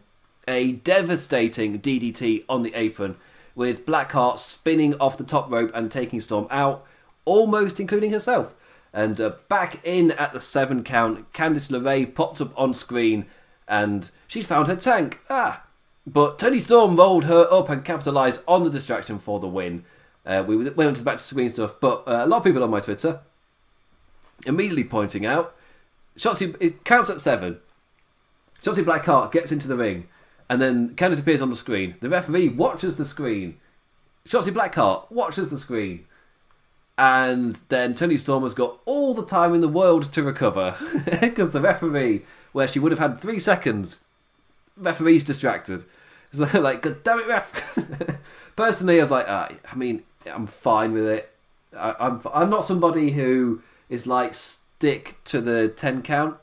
A devastating DDT on the apron with Blackheart spinning off the top rope and taking Storm out, almost including herself. And uh, back in at the seven count, Candice LeRae popped up on screen and she'd found her tank. Ah! But Toni Storm rolled her up and capitalised on the distraction for the win. Uh, we went into the back to screen stuff, but uh, a lot of people on my Twitter immediately pointing out Shotzi, it counts at seven. Shotzi Blackheart gets into the ring, and then Candice appears on the screen. The referee watches the screen. Shotzi Blackheart watches the screen. And then Toni Storm has got all the time in the world to recover <laughs> because the referee, where she would have had three seconds, referee's distracted. <laughs> So like, God damn it, ref. <laughs> Personally, I was like, uh, I mean, I'm fine with it. I, I'm I'm not somebody who is like stick to the ten count.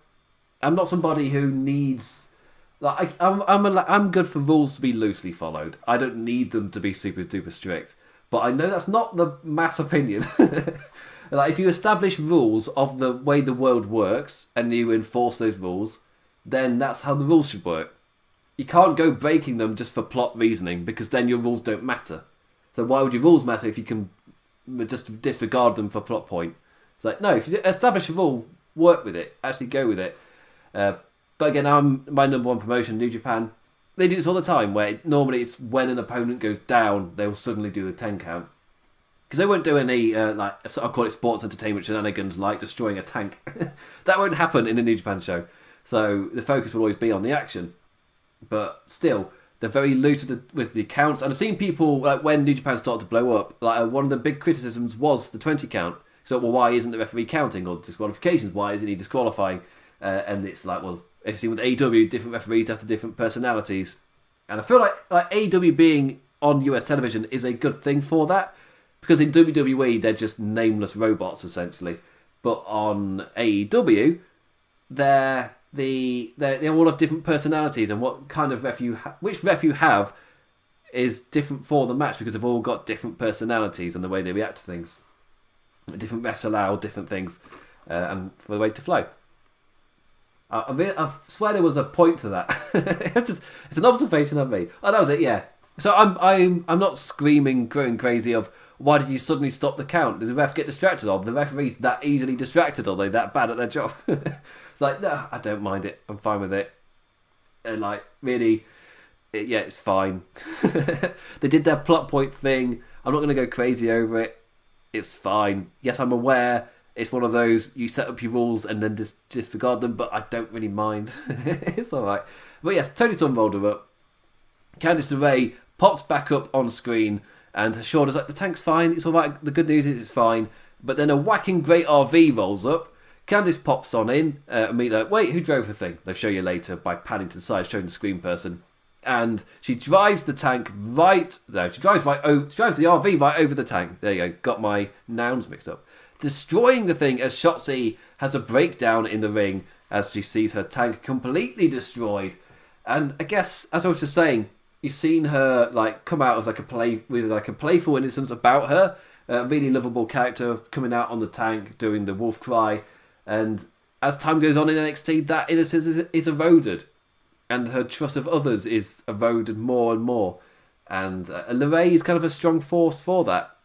I'm not somebody who needs like I, I'm I'm a, I'm good for rules to be loosely followed. I don't need them to be super duper strict. But I know that's not the mass opinion. <laughs> like if you establish rules of the way the world works and you enforce those rules, then that's how the rules should work. You can't go breaking them just for plot reasoning because then your rules don't matter. So why would your rules matter if you can just disregard them for plot point? It's like no, if you establish a rule, work with it, actually go with it. Uh, but again, I'm my number one promotion, New Japan. They do this all the time, where normally it's when an opponent goes down, they will suddenly do the ten count because they won't do any uh, like I'll call it sports entertainment shenanigans like destroying a tank. <laughs> that won't happen in a New Japan show. So the focus will always be on the action. But still, they're very loose with the, with the counts. And I've seen people like when New Japan started to blow up. Like uh, one of the big criticisms was the twenty count. So well, why isn't the referee counting or disqualifications? Why isn't he disqualifying? Uh, and it's like, well, if you see with AEW, different referees have the different personalities. And I feel like like AEW being on US television is a good thing for that because in WWE they're just nameless robots essentially, but on AEW they're the they they all have different personalities and what kind of ref you ha- which ref you have is different for the match because they've all got different personalities and the way they react to things. Different refs allow different things uh, and for the way to flow. I, I, I, swear there was a point to that. <laughs> it's, just, it's an observation I've made. Oh, that was it. Yeah. So I'm I'm I'm not screaming, going crazy of why did you suddenly stop the count? Did the ref get distracted? Or the referees that easily distracted? Are they that bad at their job? <laughs> it's like no, I don't mind it. I'm fine with it. And like really, it, yeah, it's fine. <laughs> they did their plot point thing. I'm not going to go crazy over it. It's fine. Yes, I'm aware it's one of those you set up your rules and then just disregard them, but I don't really mind. <laughs> it's all right. But yes, Toni Storm rolled her up. Candice LeRae pops back up on screen and us like the tank's fine. It's all right. The good news is it's fine. But then a whacking great RV rolls up. Candice pops on in uh, and me like, wait, who drove the thing? They'll show you later by panning to the side, showing the screen person. And she drives the tank right. No, she drives right. Oh, she drives the RV right over the tank. There you go. Got my nouns mixed up destroying the thing as Shotzi has a breakdown in the ring as she sees her tank completely destroyed. And I guess, as I was just saying, you've seen her like come out as like a play with like a playful innocence about her, a really lovable character coming out on the tank doing the wolf cry, and as time goes on in NXT, that innocence is, is eroded, and her trust of others is eroded more and more. And uh, LeRae is kind of a strong force for that.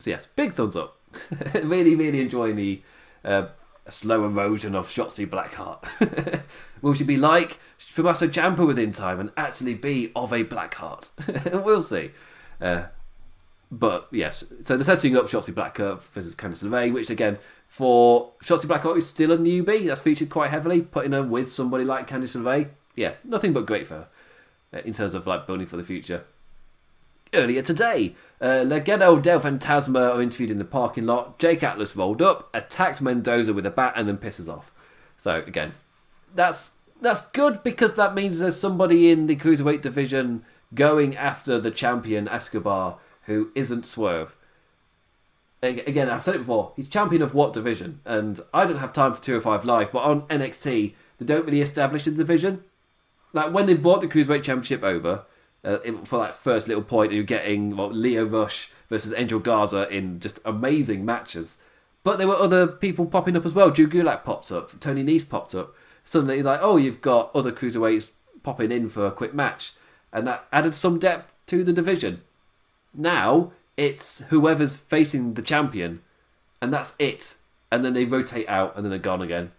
So yes, big thumbs up. <laughs> really, really enjoying the uh, slow erosion of Shotzi Blackheart. <laughs> Will she be like Tommaso Ciampa within time and actually be of a Blackheart? <laughs> we'll see. Uh, but yes, so they're setting up Shotzi Blackheart versus Candice LeRae, which again, for Shotzi Blackheart is still a newbie. That's featured quite heavily, putting her with somebody like Candice LeRae. Yeah, nothing but great for her uh, in terms of like building for the future. Earlier today, uh, Legado del Fantasma are interviewed in the parking lot. Jake Atlas rolled up, attacked Mendoza with a bat, and then pisses off. So again, that's that's good because that means there's somebody in the cruiserweight division going after the champion Escobar who isn't Swerve. again, I've said it before. He's champion of what division? And I don't have time for two or five live, but on NXT they don't really establish the division. Like when they brought the cruiserweight championship over uh, for that first little point, you're getting well, Lio Rush versus Angel Garza in just amazing matches. But there were other people popping up as well. Drew Gulak pops up, Tony Nese popped up. Suddenly, like, oh, you've got other cruiserweights popping in for a quick match, and that added some depth to the division. Now it's whoever's facing the champion, and that's it. And then they rotate out, and then they're gone again.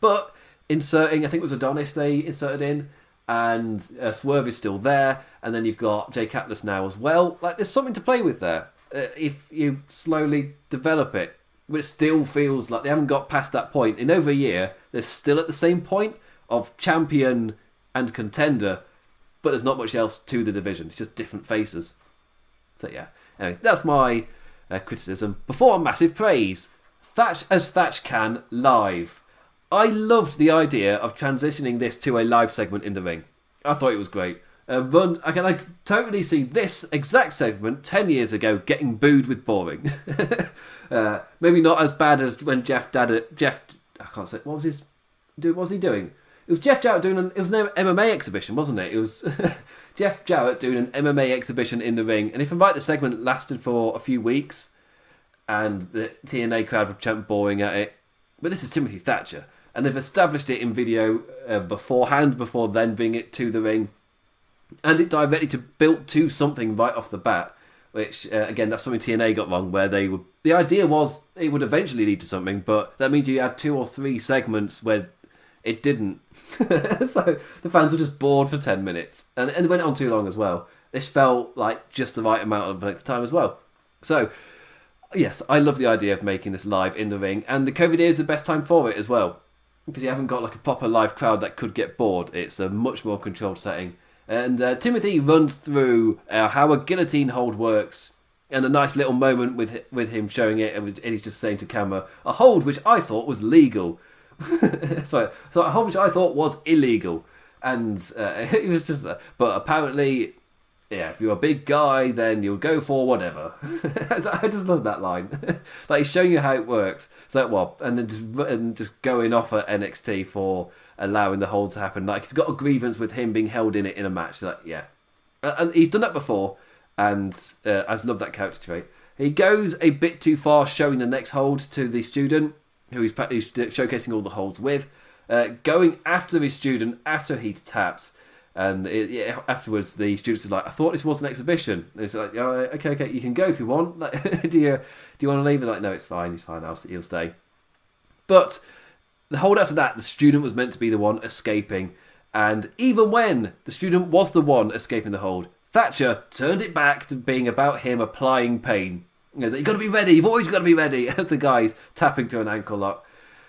But inserting, I think it was Adonis they inserted in, and uh, Swerve is still there, and then you've got Jake Atlas now as well. Like there's something to play with there uh, if you slowly develop it. But it still feels like they haven't got past that point. In over a year, they're still at the same point of champion and contender, but there's not much else to the division. It's just different faces. So yeah, anyway, that's my uh, criticism. Before massive praise, Thatch as Thatch can live. I loved the idea of transitioning this to a live segment in the ring. I thought it was great. Uh, run, I can I totally see this exact segment ten years ago getting booed with boring. <laughs> uh, maybe not as bad as when Jeff Dad Jeff I can't say what was his what was he doing? It was Jeff Jarrett doing an it was an MMA exhibition, wasn't it? It was <laughs> Jeff Jarrett doing an MMA exhibition in the ring, and if I'm right, the segment lasted for a few weeks, and the TNA crowd were champ boring at it. But this is Timothy Thatcher, and they've established it in video uh, beforehand, before then bringing it to the ring, and it directly to built to something right off the bat. Which uh, again, that's something TNA got wrong, where they would. The idea was it would eventually lead to something, but that means you had two or three segments where it didn't. <laughs> so the fans were just bored for 10 minutes. And, and it went on too long as well. This felt like just the right amount of time as well. So, yes, I love the idea of making this live in the ring. And the COVID is the best time for it as well. Because you haven't got like a proper live crowd that could get bored. It's a much more controlled setting. And uh, Timothy runs through uh, how a guillotine hold works and a nice little moment with with him showing it, and he's just saying to camera, a hold which I thought was legal. <laughs> so, so a hold which I thought was illegal, and uh, <laughs> it was just. But apparently, yeah, if you're a big guy, then you'll go for whatever. <laughs> I just love that line. <laughs> like he's showing you how it works. So what? And then just and just going off at NXT for allowing the hold to happen. Like he's got a grievance with him being held in it in a match. Like yeah, and he's done that before, and uh, I just love that character trait. He goes a bit too far, showing the next hold to the student, who he's, he's showcasing all the holds with, uh, going after his student after he taps. And it, yeah, afterwards, the students is like, "I thought this was an exhibition." And it's like, oh, "Okay, okay, you can go if you want. <laughs> Like, do you do you want to leave?" like, "No, it's fine. It's fine. I'll he'll stay." But the hold after that, the student was meant to be the one escaping, and even when the student was the one escaping the hold, Thatcher turned it back to being about him applying pain. You've got to be ready. You've always got to be ready. <laughs> As the guy's tapping to an ankle lock.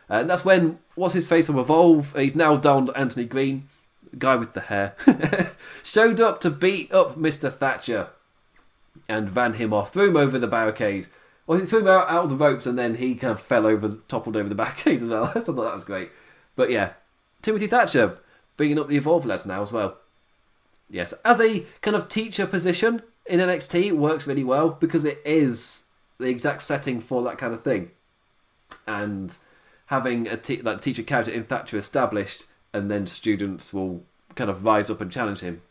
And that's when, what's his face from Evolve? He's now donned Anthony Greene, guy with the hair, <laughs> showed up to beat up Mr. Thatcher and van him off, threw him over the barricade. Well, he threw him out, out of the ropes and then he kind of fell over, toppled over the <laughs> barricade as well. <laughs> I thought that was great. But yeah, Timothy Thatcher bringing up the Evolve lads now as well. Yes, as a kind of teacher position, in NXT works really well because it is the exact setting for that kind of thing. And having a te- like teacher character in Thatcher established, and then students will kind of rise up and challenge him.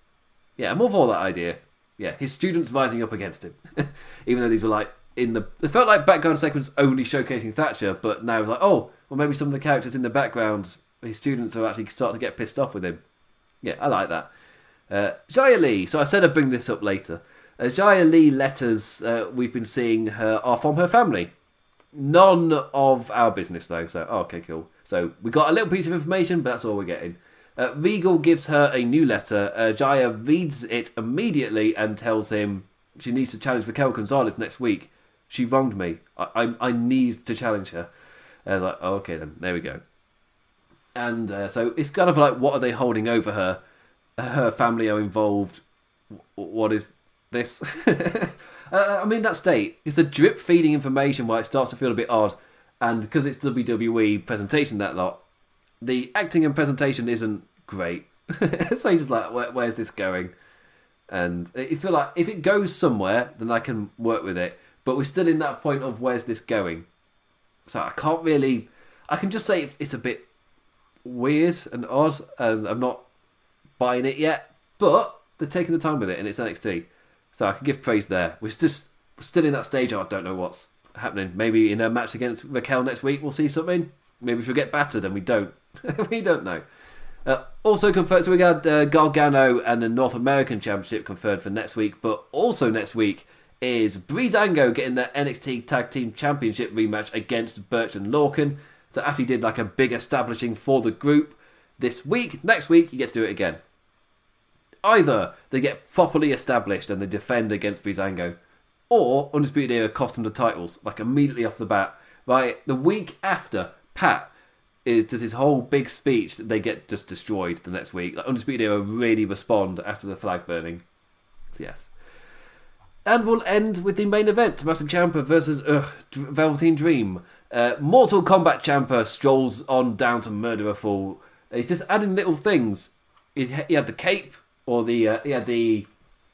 Yeah, I'm all for that idea. Yeah, his students rising up against him, <laughs> even though these were like in the. It felt like background segments only showcasing Thatcher, but now it's like, oh, well, maybe some of the characters in the background, his students are actually starting to get pissed off with him. Yeah, I like that. Uh, Xia Li. So I said I'd bring this up later. Uh, Xia Li letters uh, we've been seeing her are from her family. None of our business though. So oh, okay, cool. So we got a little piece of information, but that's all we're getting. Uh, Regal gives her a new letter. Uh, Xia reads it immediately and tells him she needs to challenge Raquel Gonzalez next week. She wronged me. I I, I need to challenge her. Uh, like oh, okay then, there we go. And uh, so it's kind of like what are they holding over her? Her family are involved. What is this. <laughs> uh, I mean, that state is the drip feeding information why it starts to feel a bit odd, and because it's WWE presentation that lot, the acting and presentation isn't great. <laughs> so you're just like, Where, where's this going? And you feel like if it goes somewhere, then I can work with it. but we're still in that point of where's this going. So I can't really. I can just say it's a bit weird and odd, and I'm not buying it yet. But they're taking the time with it, and it's NXT, so I can give praise there. We're just still in that stage. I don't know what's happening. Maybe in a match against Raquel next week, we'll see something. Maybe she'll get battered, and we don't. <laughs> we don't know. Uh, also confirmed, so we got uh, Gargano and the North American Championship confirmed for next week, but also next week is Breezango getting the NXT Tag Team Championship rematch against Burch and Lorcan. So after he did like a big establishing for the group this week, next week he gets to do it again. Either they get properly established and they defend against Breezango, or Undisputed Era cost them the titles, like immediately off the bat. Right, the week after, Pat is does his whole big speech that they get just destroyed the next week. Like Undisputed Era really respond after the flag burning. So yes. And we'll end with the main event: Tommaso Ciampa versus uh, Velveteen Dream. Uh, Mortal Kombat Ciampa strolls on down to Murderer Fall. He's just adding little things. He, he had the cape, or the uh, he had the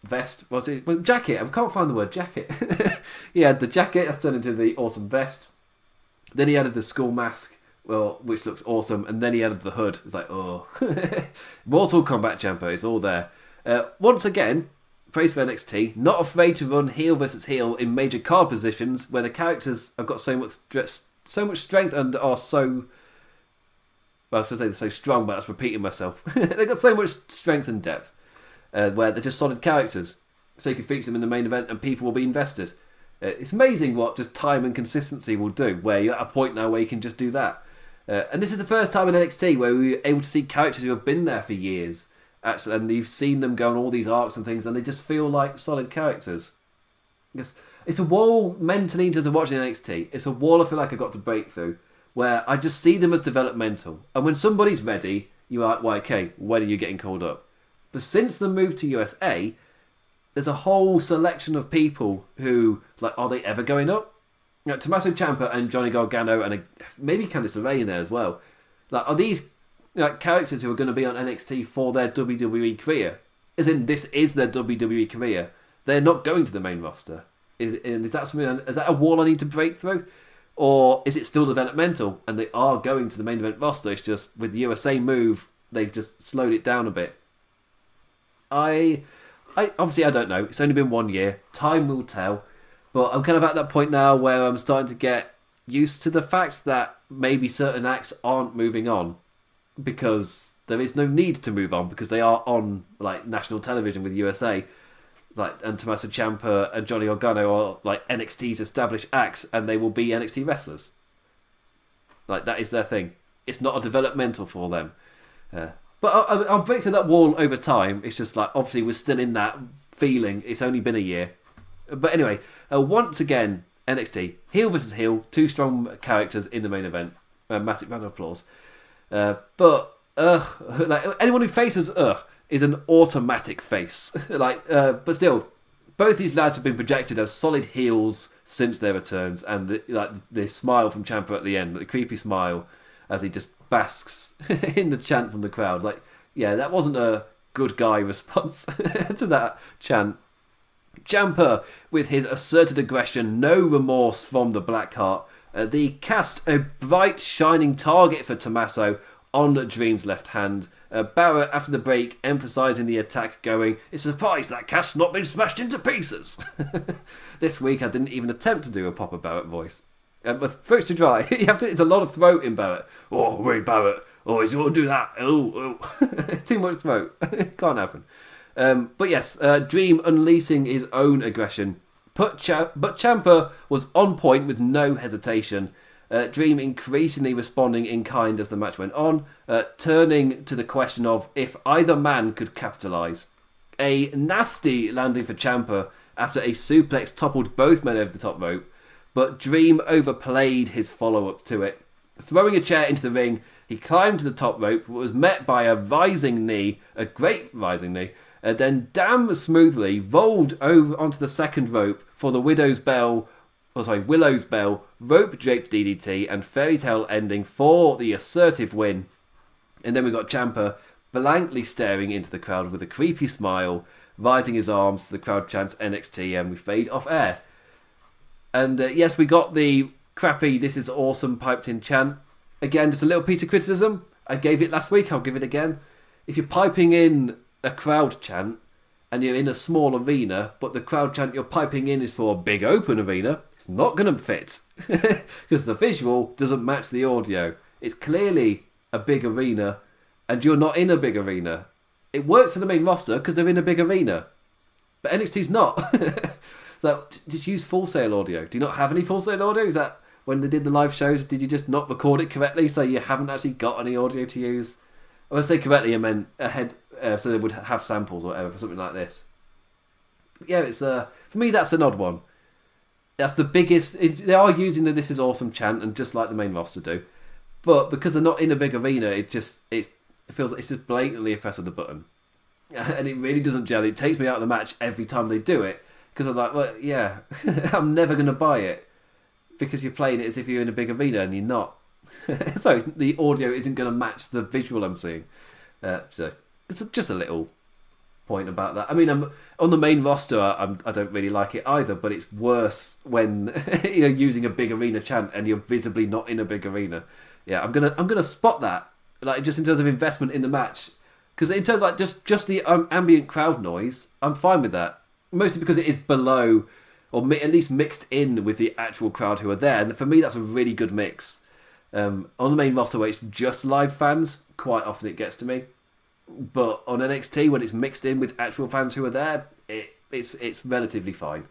vest. Was it well, jacket? I can't find the word jacket. <laughs> he had the jacket that's turned into the awesome vest. Then he added the skull mask, well, which looks awesome, and then he added the hood. It's like, oh, <laughs> Mortal Kombat Ciampa is all there. Uh, once again, praise for NXT. Not afraid to run heel versus heel in major card positions where the characters have got so much so much strength and are so. Well, I was going to say they're so strong, but that's repeating myself. <laughs> They've got so much strength and depth uh, where they're just solid characters. So you can feature them in the main event and people will be invested. Uh, it's amazing what just time and consistency will do, where you're at a point now where you can just do that. Uh, and this is the first time in NXT where we were able to see characters who have been there for years actually, and you've seen them go on all these arcs and things, and they just feel like solid characters. It's, it's a wall mentally in terms of watching NXT. It's a wall I feel like I've got to break through, where I just see them as developmental. And when somebody's ready, you're like, well, okay, when are you getting called up? But since the move to USA, there's a whole selection of people who, like, are they ever going up? You know, Tommaso Ciampa and Johnny Gargano and a, maybe Candice LeRae in there as well. Like, are these characters who are going to be on NXT for their WWE career. As in, this is their WWE career. They're not going to the main roster. Is, is that something? Is that a wall I need to break through, or is it still developmental and they are going to the main event roster? It's just with the USA move, they've just slowed it down a bit. I, I obviously I don't know. It's only been one year. Time will tell. But I'm kind of at that point now where I'm starting to get used to the fact that maybe certain acts aren't moving on because there is no need to move on because they are on like national television with USA. Like and Tommaso Ciampa and Johnny Gargano are like NXT's established acts, and they will be NXT wrestlers. Like that is their thing. It's not a developmental for them. Uh, but I'll, I'll break through that wall over time. It's just like obviously we're still in that feeling. It's only been a year, but anyway, uh, once again NXT heel versus heel, two strong characters in the main event. Uh, massive round of applause. Uh, but uh, <laughs> like anyone who faces uh is an automatic face. <laughs> like, uh, but still, both these lads have been projected as solid heels since their returns, and the, like the smile from Ciampa at the end, the creepy smile as he just basks <laughs> in the chant from the crowd. Like, yeah, that wasn't a good guy <laughs> response <laughs> to that chant. Ciampa, with his asserted aggression, no remorse from the Blackheart, uh, they cast a bright, shining target for Tommaso on Dream's left hand. Uh, Barrett, after the break, emphasising the attack, going, It's a surprise that cast's not been smashed into pieces. this week, I didn't even attempt to do a proper Barrett voice. Uh, but throat's too dry. <laughs> you have to, it's a lot of throat in Barrett. Oh, Ray Barrett. Oh, he's to do that. Oh, oh. <laughs> too much throat. <laughs> Can't happen. Um, but yes, uh, Dream unleashing his own aggression but, Ch- but Ciampa was on point with no hesitation. Uh, Dream increasingly responding in kind as the match went on, uh, turning to the question of if either man could capitalise. A nasty landing for Ciampa after a suplex toppled both men over the top rope, but Dream overplayed his follow up to it. Throwing a chair into the ring, he climbed to the top rope, but was met by a rising knee, a great rising knee, and then damn smoothly rolled over onto the second rope for the Widow's Bell, or sorry, Willow's Bell, rope draped DDT, and fairy tale ending for the assertive win. And then we got Ciampa blankly staring into the crowd with a creepy smile, rising his arms to the crowd chants NXT, and we fade off air. And uh, yes, we got the crappy "This is awesome" piped in chant. Again, just a little piece of criticism. I gave it last week. I'll give it again. If you're piping in a crowd chant and you're in a small arena, but the crowd chant you're piping in is for a big open arena, it's not going to fit <laughs> because the visual doesn't match the audio. It's clearly a big arena, and you're not in a big arena. It works for the main roster because they're in a big arena, but NXT's not. <laughs> so just use Full Sail audio. Do you not have any Full Sail audio? Is that when they did the live shows? Did you just not record it correctly, so you haven't actually got any audio to use? When I say correctly, I meant ahead, uh, so they would have samples or whatever for something like this. Yeah, it's uh, for me that's an odd one. That's the biggest. It, they are using the "This is awesome" chant, and just like the main roster do, but because they're not in a big arena, it just it, it feels like it's just blatantly a press of the button, <laughs> and it really doesn't gel. It takes me out of the match every time they do it because I'm like, well, yeah, <laughs> I'm never going to buy it because you're playing it as if you're in a big arena and you're not. <laughs> so the audio isn't going to match the visual I'm seeing. Uh, so it's just a little point about that. I mean, I'm on the main roster. I'm, I don't really like it either, but it's worse when <laughs> you're using a big arena chant and you're visibly not in a big arena. Yeah, I'm gonna I'm gonna spot that, like just in terms of investment in the match, because in terms of like just just the um, ambient crowd noise, I'm fine with that. Mostly because it is below, or mi- at least mixed in with the actual crowd who are there, and for me that's a really good mix. Um, on the main roster where it's just live fans, quite often it gets to me but on NXT when it's mixed in with actual fans who are there, it, it's it's relatively fine.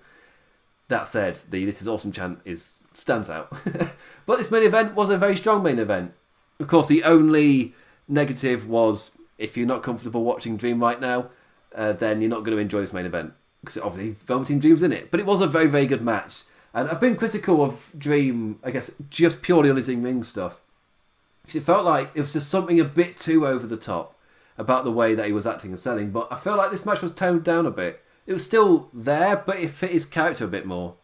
That said, the "This is awesome" chant is stands out. <laughs> but this main event was a very strong main event. Of course, the only negative was if you're not comfortable watching Dream right now, uh, then you're not going to enjoy this main event because obviously Velveteen Dream's in it. But it was a very very good match, and I've been critical of Dream, I guess, just purely on his in ring stuff because it felt like it was just something a bit too over the top about the way that he was acting and selling, but I felt like this match was toned down a bit. It was still there, but it fit his character a bit more.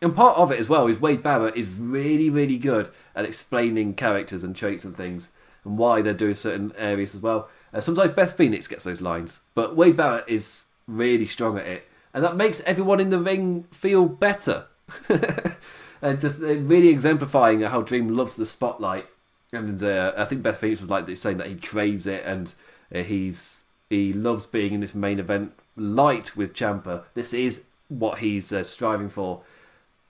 And part of it as well is Wade Barrett is really, really good at explaining characters and traits and things and why they're doing certain areas as well. Uh, sometimes Beth Phoenix gets those lines, but Wade Barrett is really strong at it, and that makes everyone in the ring feel better. <laughs> and just uh, really exemplifying how Dream loves the spotlight. And uh, I think Beth Phoenix was like saying that he craves it and uh, he's he loves being in this main event light with Ciampa. This is what he's uh, striving for.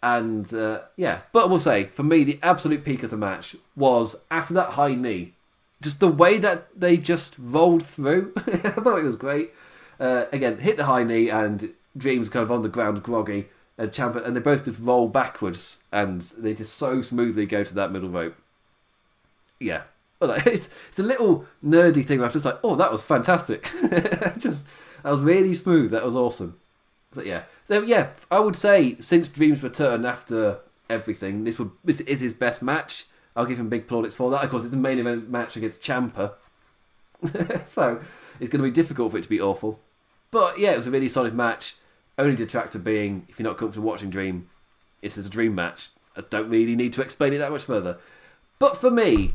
And uh, yeah, but I will say, for me, the absolute peak of the match was after that high knee. Just the way that they just rolled through. <laughs> I thought it was great. Uh, again, hit the high knee, and Dreams kind of on the ground, groggy, and Ciampa, and they both just roll backwards, and they just so smoothly go to that middle rope. Yeah, like, <laughs> it's it's a little nerdy thing. Where I was just like, oh, that was fantastic. <laughs> just that was really smooth. That was awesome. So yeah, so yeah, I would say since Dreams return after everything, this would this is his best match. I'll give him big plaudits for that. Of course, it's the main event match against Ciampa, <laughs> so it's going to be difficult for it to be awful. But yeah, it was a really solid match. Only detractor being, if you're not comfortable watching Dream, this is a Dream match. I don't really need to explain it that much further. But for me,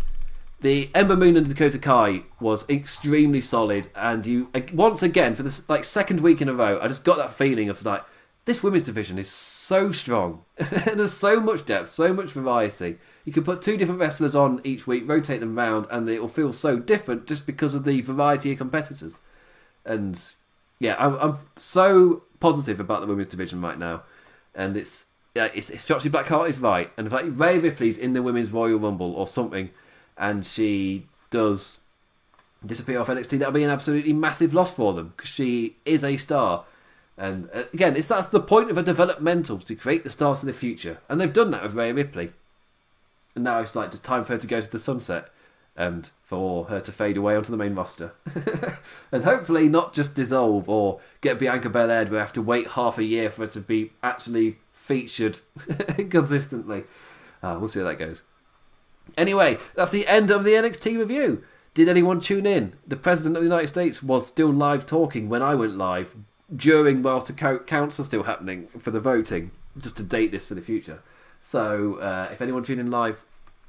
the Ember Moon and Dakota Kai was extremely solid, and you once again for this like second week in a row, I just got that feeling of like this women's division is so strong. <laughs> There's so much depth, so much variety. You can put two different wrestlers on each week, rotate them around, and it will feel so different just because of the variety of competitors. And yeah, I'm, I'm so positive about the women's division right now, and it's yeah, it's, it's Shotzi Blackheart is right, and if like Rhea Ripley's in the women's Royal Rumble or something and she does disappear off NXT, that'll be an absolutely massive loss for them because she is a star. And uh, again, it's that's the point of a developmental to create the stars for the future, and they've done that with Rhea Ripley. And now it's like just time for her to go to the sunset, and for her to fade away onto the main roster, <laughs> and hopefully not just dissolve or get Bianca Belair. We have to wait half a year for her to be actually featured <laughs> consistently. Uh, we'll see how that goes. Anyway, that's the end of the NXT review. Did anyone tune in? The President of the United States was still live talking when I went live during whilst the counts are still happening for the voting, just to date this for the future. So, uh, if anyone tuned in live,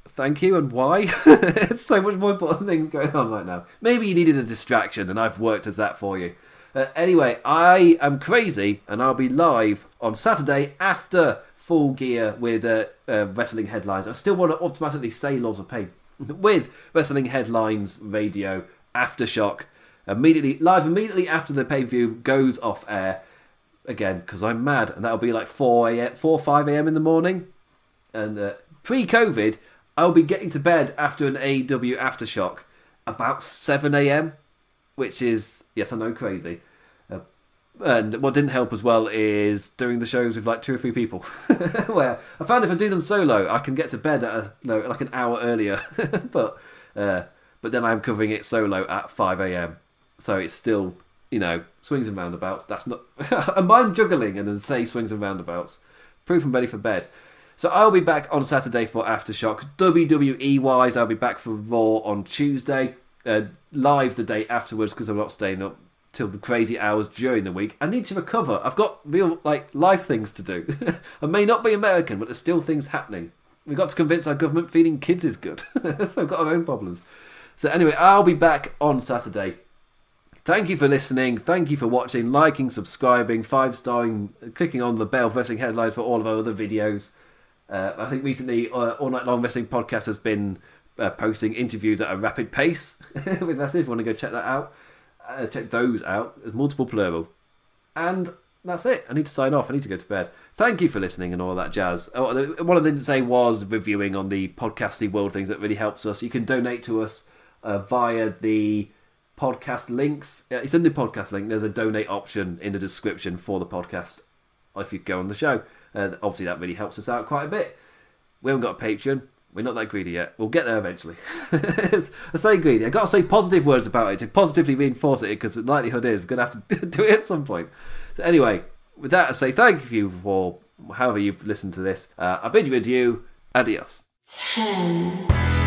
thank you and why? <laughs> it's so much more important things going on right now. Maybe you needed a distraction and I've worked as that for you. Uh, anyway, I am crazy and I'll be live on Saturday after full gear with uh, uh, wrestling headlines. I still want to automatically say Lords of Pain <laughs> with wrestling headlines, radio, aftershock, immediately live immediately after the pay per view goes off air. Again, because I'm mad, and that'll be like four a.m., four five a.m. in the morning. And uh, pre-COVID, I'll be getting to bed after an AEW aftershock about seven a.m., which is yes, I know crazy. Uh, and what didn't help as well is doing the shows with like two or three people, <laughs> where I found if I do them solo, I can get to bed at a, like an hour earlier. <laughs> but uh, but then I'm covering it solo at five a.m. So it's still you know swings and roundabouts. That's not. <laughs> and I'm juggling and then say swings and roundabouts. Proof I'm ready for bed. So I'll be back on Saturday for Aftershock. WWE wise, I'll be back for Raw on Tuesday. Uh, live the day afterwards because I'm not staying up till the crazy hours during the week. I need to recover. I've got real like life things to do. <laughs> I may not be American, but there's still things happening. We've got to convince our government feeding kids is good. <laughs> so we've got our own problems. So anyway, I'll be back on Saturday. Thank you for listening. Thank you for watching, liking, subscribing, five starring, clicking on the bell for headlines for all of our other videos. Uh, I think recently, uh, All Night Long Wrestling Podcast has been uh, posting interviews at a rapid pace <laughs> with wrestling. If you want to go check that out, uh, check those out. There's multiple plural. And that's it. I need to sign off. I need to go to bed. Thank you for listening and all that jazz. Oh, one of the things to say was reviewing on the podcasty world things that really helps us. You can donate to us uh, via the podcast links. It's in the podcast link. There's a donate option in the description for the podcast if you go on the show. Uh, obviously, that really helps us out quite a bit. We haven't got a Patreon. We're not that greedy yet. We'll get there eventually. <laughs> I say greedy. I've got to say positive words about it to positively reinforce it because the likelihood is we're going to have to <laughs> do it at some point. So, anyway, with that, I say thank you for however you've listened to this. Uh, I bid you adieu. Adios. 10.